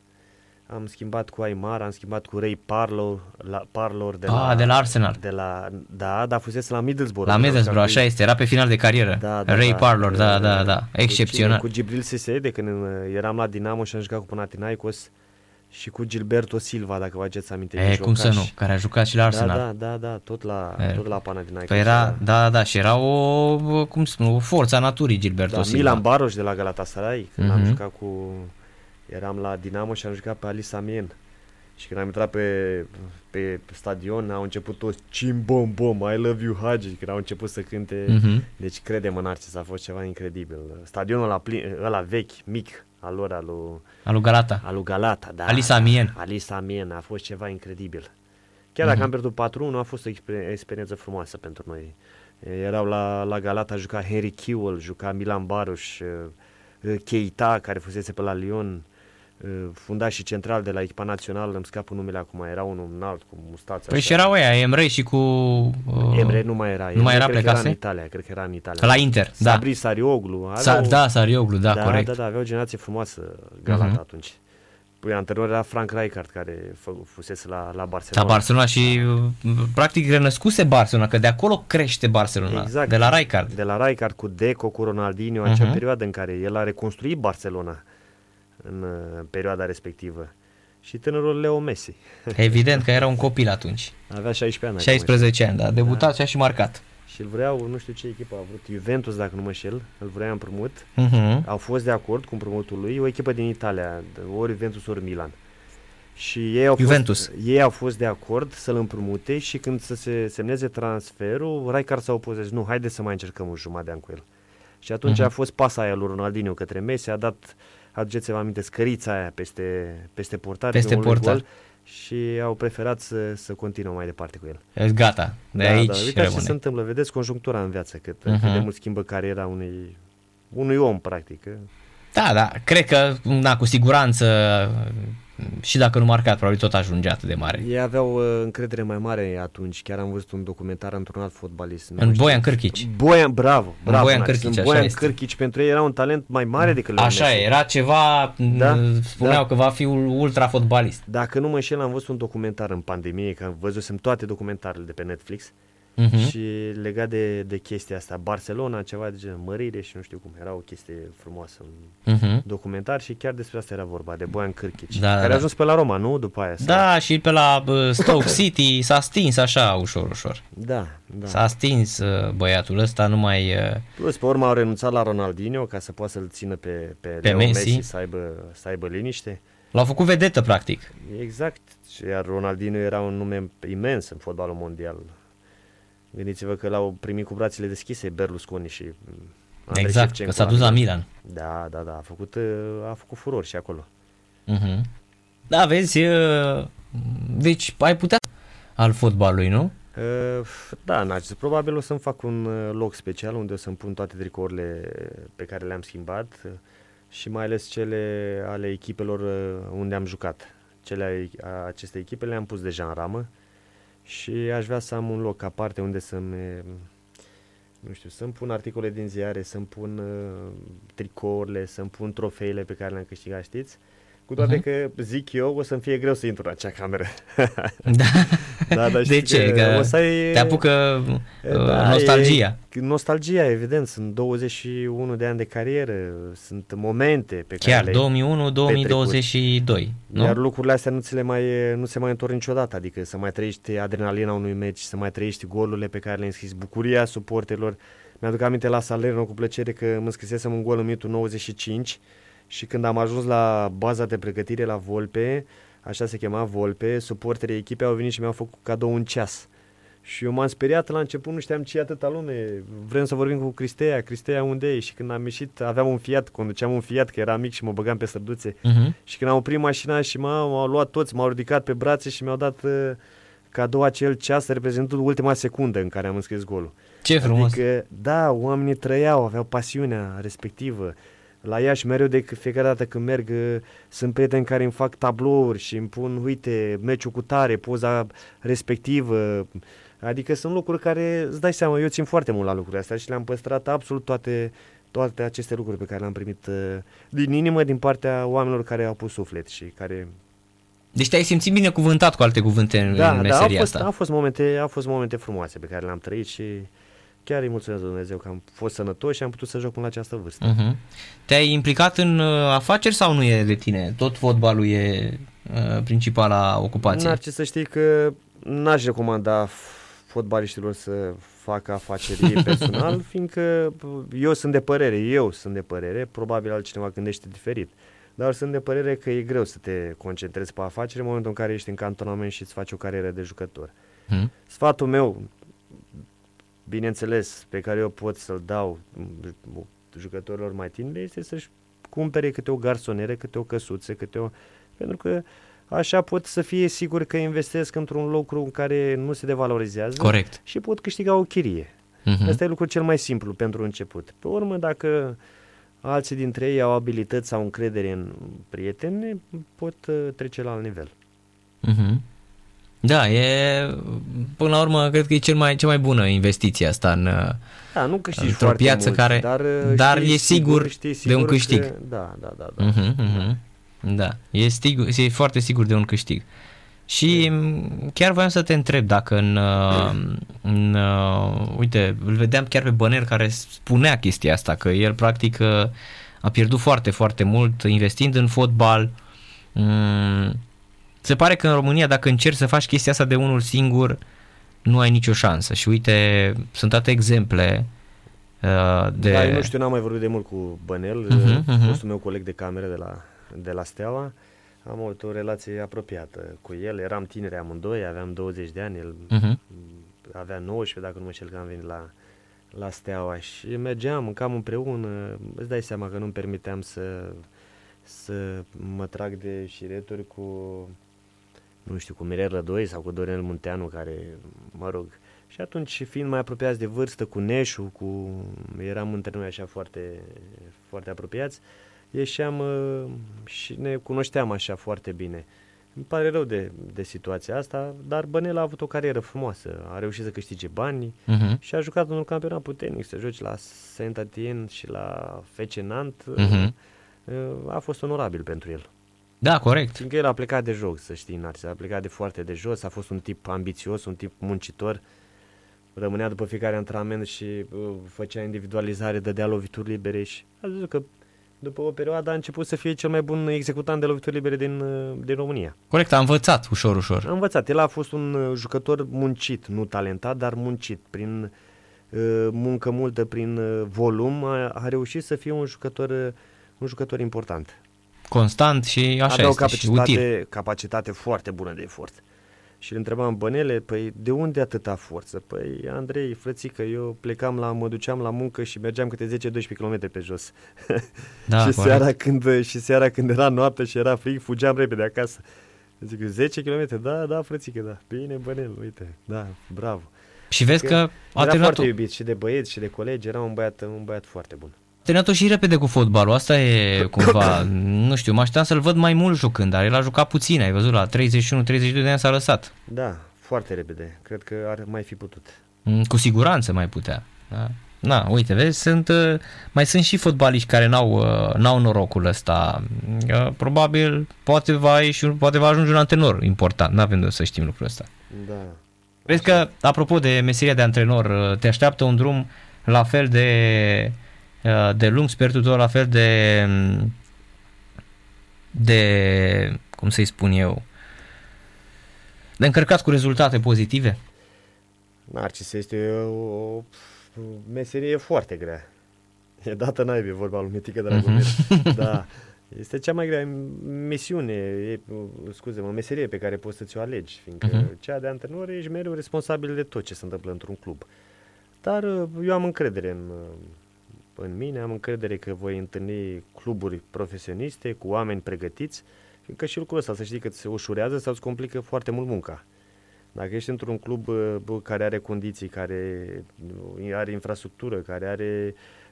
Am schimbat cu Aimar, am schimbat cu Ray Parlour, la, Parlour de,
Ah,
la,
de la Arsenal.
De la, da, dar fusese la Middlesbrough.
La
Am
Middlesbrough,
jucat
așa
cu-
este, era pe final de carieră.
Da, da,
Ray
da.
Parlour, da,
Uh,
da, da,
cu
excepțional.
cine? Cu Gibril Sese, de când uh, eram la Dinamo și am jucat cu Panathinaikos și cu Gilberto Silva, dacă vă aduceți aminte.
E, cum să
mijlocaș.
nu, care a jucat și la Arsenal.
Da, da, da, da, tot la,
E,
tot la Panathinaikos.
Păi era, da, da, da, și era o, cum spun, o forță a naturii Gilberto
da,
Silva.
Milan Baros de la Galatasaray, când am
Mhm.
jucat cu... Eram la Dinamo și am jucat pe Ali Samien. Și când am intrat pe, pe stadion, au început toți Cim bom bom, I love you Hagi, când au început să cânte.
Mhm.
Deci credem în Arcis, a fost ceva incredibil. Stadionul ăla, plin, ăla vechi, mic, al lor, al lui,
Al lui Galata.
al lui Galata, da.
Ali Samien.
Ali Samien, a fost ceva incredibil. Chiar dacă am pierdut 4-1, a fost o exper- experiență frumoasă pentru noi. Erau la, la Galata, a jucat Henry Kewell, juca Milan Baruș, uh, Keita, care fusese pe la Lyon, uh, fundașii central de la echipa națională, îmi scapă numele acum, era unul înalt cu mustață.
Păi
așa.
și erau ăia, Emre și cu... Uh,
Emre nu mai era.
nu mai era
cred că
plecase?
Era în Italia, cred că era în Italia.
La Inter, da.
Sabri Sarioglu.
Sa,
aveau-
da, Sarioglu, da,
da,
corect.
da, da, avea o generație frumoasă Galata
Mhm.
atunci. Păi antrenor era Frank Rijkaard, care fă- fusese la, la
La
Barcelona.
Barcelona și uh, practic renăscuse Barcelona, că de acolo crește Barcelona,
Exact.
de la Rijkaard.
De la Rijkaard cu Deco, cu Ronaldinho,
Mhm.
acea perioadă în care el a reconstruit Barcelona în uh, perioada respectivă. Și tânărul Leo Messi.
Evident că era un copil atunci.
Avea 16 ani. acum.
16 ani, da, a debutat și a și marcat.
Și îl vreau, nu știu ce echipă a vrut, Juventus dacă nu mă șel, îl vrea împrumut.
Mhm.
Au fost de acord cu împrumutul lui, o echipă din Italia, ori Juventus, ori Milan. Și ei au,
Juventus.
Fost, ei au fost de acord să-l împrumute și când să se semneze transferul, Rijkaard s-a opus, zis, nu, haide să mai încercăm un jumătate de an cu el. Și atunci
Mhm.
a fost pasa aia lui Ronaldinho către Messi, a dat, aduceți-vă aminte, scărița aia peste, peste portar.
Peste
primului
portar.
gol Și au preferat să, să continuă mai departe cu el.
E Gata, de aici
da, uitați ce
rămâne.
se întâmplă, vedeți conjunctura în viață, cât, uh-huh. cât
Mhm.
de mult schimbă cariera unui, unui om, practic.
Da, da, cred că, na, cu siguranță, și dacă nu marcat, probabil tot ajunge atât de mare.
Ei aveau uh, încredere mai mare atunci, chiar am văzut un documentar într-un alt fotbalist. nu
În
mai știu.
Boian Cârchici.
Boian, bravo, bravo.
Boian
Nax,
Cârchici,
în
așa
Boian
este.
Cârchici, pentru ei era un talent mai mare decât Leo
Așa
Messi.
e, era ceva,
Da,
da, spuneau
da.
că va fi un ultra fotbalist.
Dacă nu mă înșel, am văzut un documentar în pandemie, că văzusem toate documentarele de pe Netflix
Mhm.
și legat de, de chestia asta, Barcelona, ceva de genul, mărire și nu știu cum, era o chestie frumoasă, un
Mhm.
documentar și chiar despre asta era vorba, de Boian Cârchici,
Da,
care
da.
a ajuns pe la Roma, nu? După aia. sau-
Da, și pe la uh, Stoke City s-a stins așa ușor, ușor.
Da, da.
S-a stins uh, băiatul ăsta, nu mai... uh,
Plus, pe urmă au renunțat la Ronaldinho ca să poată să-l țină pe, pe,
Pe
Leo
Messi.
Messi, să aibă, să aibă liniște.
L-au făcut vedetă, practic.
Exact. Și Iar Ronaldinho era un nume imens în fotbalul mondial. Gândiți-vă că l-au primit cu brațele deschise Berlusconi și mm, Andrei
exact,
Shevchenko
că s-a dus la Milan.
Da, da, da, a făcut, uh, a făcut furor și acolo.
Uh-huh. Da, vezi, uh, deci ai putea al fotbalului, nu?
Uh, da, Narcis, probabil o să-mi fac un uh, loc special unde o să-mi pun toate tricourile pe care le-am schimbat și mai ales cele ale echipelor unde am jucat. Cele aceste echipe le-am pus deja în ramă și aș vrea să am un loc aparte unde să-mi nu știu, să-mi pun articole din ziare, să-mi pun uh, tricourile, să-mi pun trofeile pe care le-am câștigat, știți? Cu toate uh-huh. că, zic eu, o să-mi fie greu să intru în acea cameră.
da. Da, dar De ce? Că, că o să ai... Te apucă da, nostalgia.
E, nostalgia, evident. Sunt 21 de ani de carieră, sunt momente pe
Chiar,
care
Chiar, 2001-2022.
Iar lucrurile astea nu, ți le mai, nu se mai întorc niciodată, adică să mai trăiești adrenalina unui meci, să mai trăiești golurile pe care le-ai înscris, bucuria suporterilor. Mi-aduc aminte la Salerno cu plăcere că mă scrisesem un gol în minutul 95 și când am ajuns la baza de pregătire la Volpe, așa se chema Volpe, suporterii echipei au venit și mi-au făcut cadou un ceas. Și eu m-am speriat la început, nu știam ce e atâta lume. Vrem să vorbim cu Cristea, Cristea unde e? Și când am ieșit, aveam un Fiat, conduceam un Fiat, că era mic și mă băgam pe străduțe. Uh-huh. Și când am oprit mașina și m-au luat toți, m-au ridicat pe brațe și mi-au dat uh, cadou acel ceas reprezentând ultima secundă în care am înscris golul.
Ce frumos!
Adică, da, oamenii trăiau, aveau pasiunea respectivă la Iași mereu de fiecare dată când merg sunt prieteni care îmi fac tablouri și îmi pun, uite, meciul cu tare, poza respectivă. Adică sunt lucruri care, îți dai seama, eu țin foarte mult la lucrurile astea și le-am păstrat absolut toate, toate aceste lucruri pe care le-am primit uh, din inimă, din partea oamenilor care au pus suflet și care
deci te-ai simțit bine cuvântat cu alte cuvinte în,
da,
în
da,
meseria
au fost,
asta.
Au fost, momente, au fost momente frumoase pe care le-am trăit și chiar îi mulțumesc Dumnezeu că am fost sănătos și am putut să joc până la această vârstă. Uh-huh.
Te-ai implicat în uh, afaceri sau nu e de tine? Tot fotbalul e uh, principala ocupație?
N-ar ce să știi că n-aș recomanda fotbaliștilor să facă afaceri personal, fiindcă eu sunt de părere, eu sunt de părere, probabil altcineva gândește diferit, dar sunt de părere că e greu să te concentrezi pe afaceri în momentul în care ești în cantonament și îți faci o carieră de jucător. Hmm. Sfatul meu, bineînțeles, pe care eu pot să-l dau jucătorilor mai tineri este să-și cumpere câte o garsonere, câte o căsuță, câte o... Pentru că așa pot să fie sigur că investesc într-un lucru în care nu se devalorizează
Corect.
și pot câștiga o chirie. Uh-huh. Asta e lucrul cel mai simplu pentru început. Pe urmă, dacă alții dintre ei au abilități sau încredere în prieteni, pot uh, trece la alt nivel.
Uh-huh. Da, e, până la urmă, cred că e cel mai, cea mai bună investiție asta în,
da, nu într-o
piață
mult,
care,
dar,
dar e sigur, sigur, sigur de un câștig. Că,
da, da, da. Da, uh-huh,
uh-huh. da. E, sigur, e foarte sigur de un câștig. Și chiar voiam să te întreb dacă în, în uite, îl vedeam chiar pe Băner care spunea chestia asta, că el practic a pierdut foarte, foarte mult investind în fotbal, se pare că în România dacă încerci să faci chestia asta de unul singur, nu ai nicio șansă. Și uite, sunt toate exemple uh, de...
Da, eu nu știu, n-am mai vorbit de mult cu Bănel, uh-huh, uh-huh. fostul meu coleg de cameră de la, de la Steaua. Am avut o relație apropiată cu el, eram tineri amândoi, aveam 20 de ani, el uh-huh. avea 19, dacă nu mă știu că am venit la, la Steaua și mergeam, mâncam împreună, îți dai seama că nu-mi permiteam să, să mă trag de șireturi cu nu știu, cu Mirel Rădoi sau cu Dorel Munteanu, care, mă rog, și atunci, fiind mai apropiați de vârstă, cu Neșu, cu... eram între noi așa foarte, foarte apropiați, ieșeam uh, și ne cunoșteam așa foarte bine. Îmi pare rău de, de situația asta, dar Bănel a avut o carieră frumoasă, a reușit să câștige bani uh-huh. și a jucat în un campionat puternic, să joci la Saint-Étienne și la Fecenant, uh-huh. a fost onorabil pentru el.
Da, corect.
Fiindcă el a plecat de jos, să știi, Narcis, a plecat de foarte de jos, a fost un tip ambițios, un tip muncitor, rămânea după fiecare antrenament și uh, făcea individualizare, dădea lovituri libere și a zis că după o perioadă a început să fie cel mai bun executant de lovituri libere din, uh, din România.
Corect, a învățat ușor, ușor.
A învățat. El a fost un uh, jucător muncit, nu talentat, dar muncit. Prin uh, muncă multă, prin uh, volum, a, a reușit să fie un jucător, uh, un jucător important
constant și așa
Avea
este,
o capacitate,
și util.
capacitate foarte bună de efort. Și îl întrebam, Bănele, păi de unde atâta forță? Păi, Andrei, frățică, eu plecam la, mă duceam la muncă și mergeam câte 10-12 km pe jos. Da, și, seara când, și seara când era noapte și era frig, fugeam repede acasă. Zic, 10 km, da, da, frățică, da. Bine, Bănel, uite, da, bravo.
Și vezi că,
că era foarte iubit și de băieți și de colegi, era un băiat, un băiat foarte bun
terminat-o și repede cu fotbalul, asta e cumva, nu știu, mă așteptam să-l văd mai mult jucând, dar el a jucat puțin, ai văzut, la 31-32 de ani s-a lăsat.
Da, foarte repede, cred că ar mai fi putut.
Mm, cu siguranță mai putea, da? Na, uite, vezi, sunt, uh, mai sunt și fotbaliști care n-au, uh, n-au norocul ăsta. Uh, probabil poate va, ieși, poate va ajunge un antrenor important, nu avem de să știm lucrul ăsta.
Da.
Vezi că, apropo de meseria de antrenor, te așteaptă un drum la fel de Uh, de lung, sper tot la fel de de, cum să-i spun eu, de încărcat cu rezultate pozitive?
Narcis este o, o meserie foarte grea. E dată naibii vorba lui Mitică Dragomir. Uh-huh. da. Este cea mai grea misiune, e, scuze-mă, meserie pe care poți să ți-o alegi, fiindcă uh-huh. cea de antrenor ești mereu responsabil de tot ce se întâmplă într-un club. Dar uh, eu am încredere în, uh, în mine, am încredere că voi întâlni cluburi profesioniste cu oameni pregătiți, fiindcă și lucrul ăsta, să știi că se ușurează sau îți complică foarte mult munca. Dacă ești într-un club bă, care are condiții, care are infrastructură, care are uh,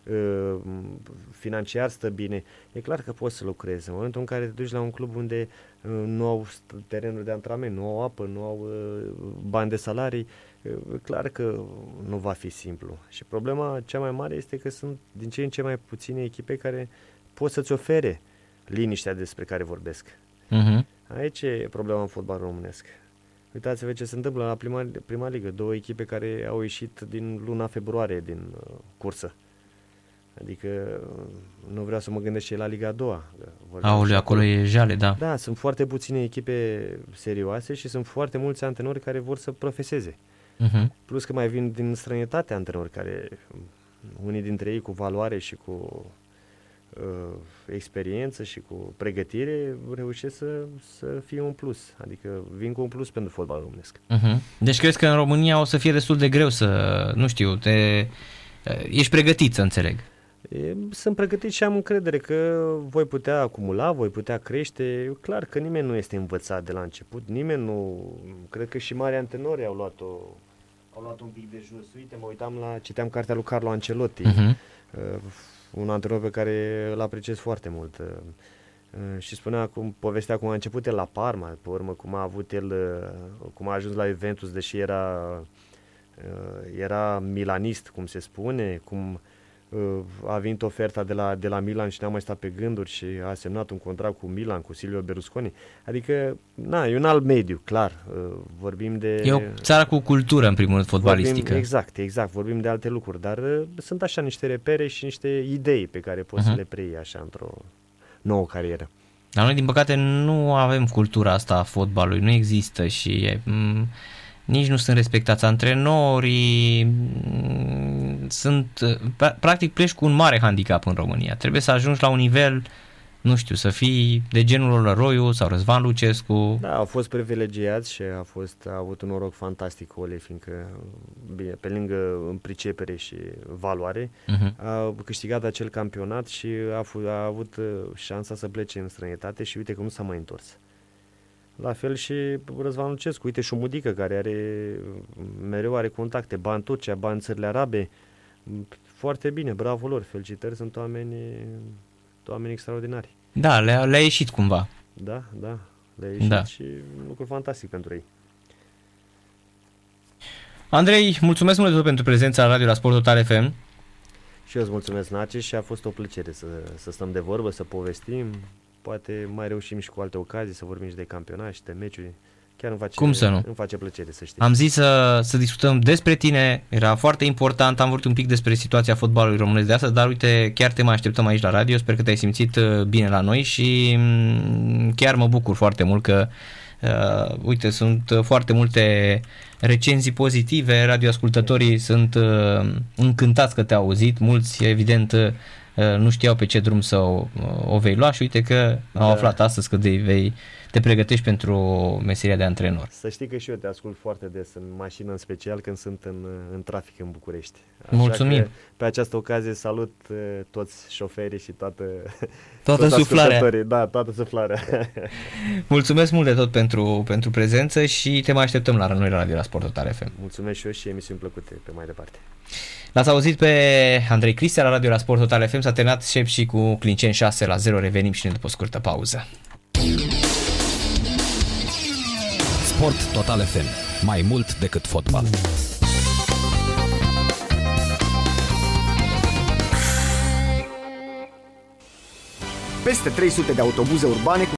financiar stă bine, e clar că poți să lucrezi. În momentul în care te duci la un club unde uh, nu au terenuri de antrenament, nu au apă, nu au uh, bani de salarii, e clar că nu va fi simplu. Și problema cea mai mare este că sunt din ce în ce mai puține echipe care pot să-ți ofere liniștea despre care vorbesc. Uh-huh. Aici e problema în fotbal românesc. Uitați-vă ce se întâmplă la prima, prima ligă. Două echipe care au ieșit din luna februarie din uh, cursă. Adică uh, nu vreau să mă gândesc și la Liga a doua.
Aoleu, acolo e jale, da.
Da, sunt foarte puține echipe serioase și sunt foarte mulți antrenori care vor să profeseze. Uh-huh. Plus că mai vin din străinătate antrenori care, unii dintre ei cu valoare și cu uh, experiență și cu pregătire, reușesc să, să fie un plus. Adică vin cu un plus pentru fotbal românesc.
Uh-huh. Deci crezi că în România o să fie destul de greu să, nu știu, te... ești pregătit să înțeleg.
Sunt pregătit și am încredere că voi putea acumula, voi putea crește. Clar că nimeni nu este învățat de la început, nimeni nu... Cred că și mari antrenori au luat-o au luat un pic de jos. Uite, mă uitam la, citeam cartea lui Carlo Ancelotti, uh-huh. uh, un antrenor pe care îl apreciez foarte mult. Uh, uh, și spunea cum, povestea cum a început el la Parma, pe urmă cum a avut el, uh, cum a ajuns la Juventus, deși era, uh, era milanist, cum se spune, cum a venit oferta de la, de la Milan și n-a mai stat pe gânduri și a semnat un contract cu Milan, cu Silvio Berlusconi. Adică, na, e un alt mediu, clar. Uh, vorbim de...
E o țară cu cultură, în primul rând, fotbalistică.
Vorbim, exact, exact. Vorbim de alte lucruri, dar uh, sunt așa niște repere și niște idei pe care poți uh-huh. să mhm. le preiei așa într-o nouă carieră.
Dar noi, din păcate, nu avem cultura asta a fotbalului, nu există și e, m- nici nu sunt respectați antrenorii, mm, sunt, practic pleci cu un mare handicap în România. Trebuie să ajungi la un nivel, nu știu, să fii de genul Roiu sau Răzvan Lucescu.
Da, au fost privilegiați și a, fost, a avut un noroc fantastic Ole, fiindcă bine, pe lângă în pricepere și valoare, uh-huh. a câștigat acel campionat și a, f- a avut uh, șansa să plece în străinătate și uite că nu s-a mai întors. La fel și Răzvan Lucescu, uite și Mudică care are, mereu are contacte, bani în Turcia, bani în țările arabe, foarte bine, bravo lor, felicitări, sunt oameni, oameni extraordinari.
Da, le-a, le ieșit cumva.
Da, da, le-a ieșit da. și un lucru fantastic pentru ei.
Andrei, mulțumesc mult de tot pentru prezența la Radio la Sport Total FM.
Și eu îți mulțumesc, Nace, și a fost o plăcere să, să stăm de vorbă, să povestim poate mai reușim și cu alte ocazii să vorbim și de campionat și de meciuri. Chiar îmi face,
Cum să nu?
Îmi face plăcere să știi.
Am zis să, să discutăm despre tine, era foarte important, am vorbit un pic despre situația fotbalului românesc de astăzi, dar uite, chiar te mai așteptăm aici la radio, sper că te-ai simțit uh, bine la noi și mm, chiar mă bucur foarte mult că Uh, uite, sunt foarte multe recenzii pozitive, radioascultătorii sunt uh, încântați că te-au auzit, mulți evident uh, Uh, nu știau pe ce drum să o, o vei lua și uite că au da. aflat astăzi că de vei, te pregătești pentru meseria de antrenor.
Să știi că și eu te ascult foarte des în mașină, în special când sunt în, în trafic în București.
Așa Mulțumim! Că,
pe această ocazie salut uh, toți șoferii și toată,
toată suflarea.
Da, toată suflarea.
Mulțumesc mult de tot pentru, pentru prezență și te mai așteptăm la rănuirea la, la Sport Total FM.
Mulțumesc și eu și emisiuni plăcute pe mai departe.
L-ați auzit pe Andrei Cristia la Radio la Sport Total FM, s-a terminat șep și cu Clincen 6 la 0, revenim și ne după o scurtă pauză.
Sport Total FM. Mai mult decât fotbal.
Peste 300 de autobuze urbane cu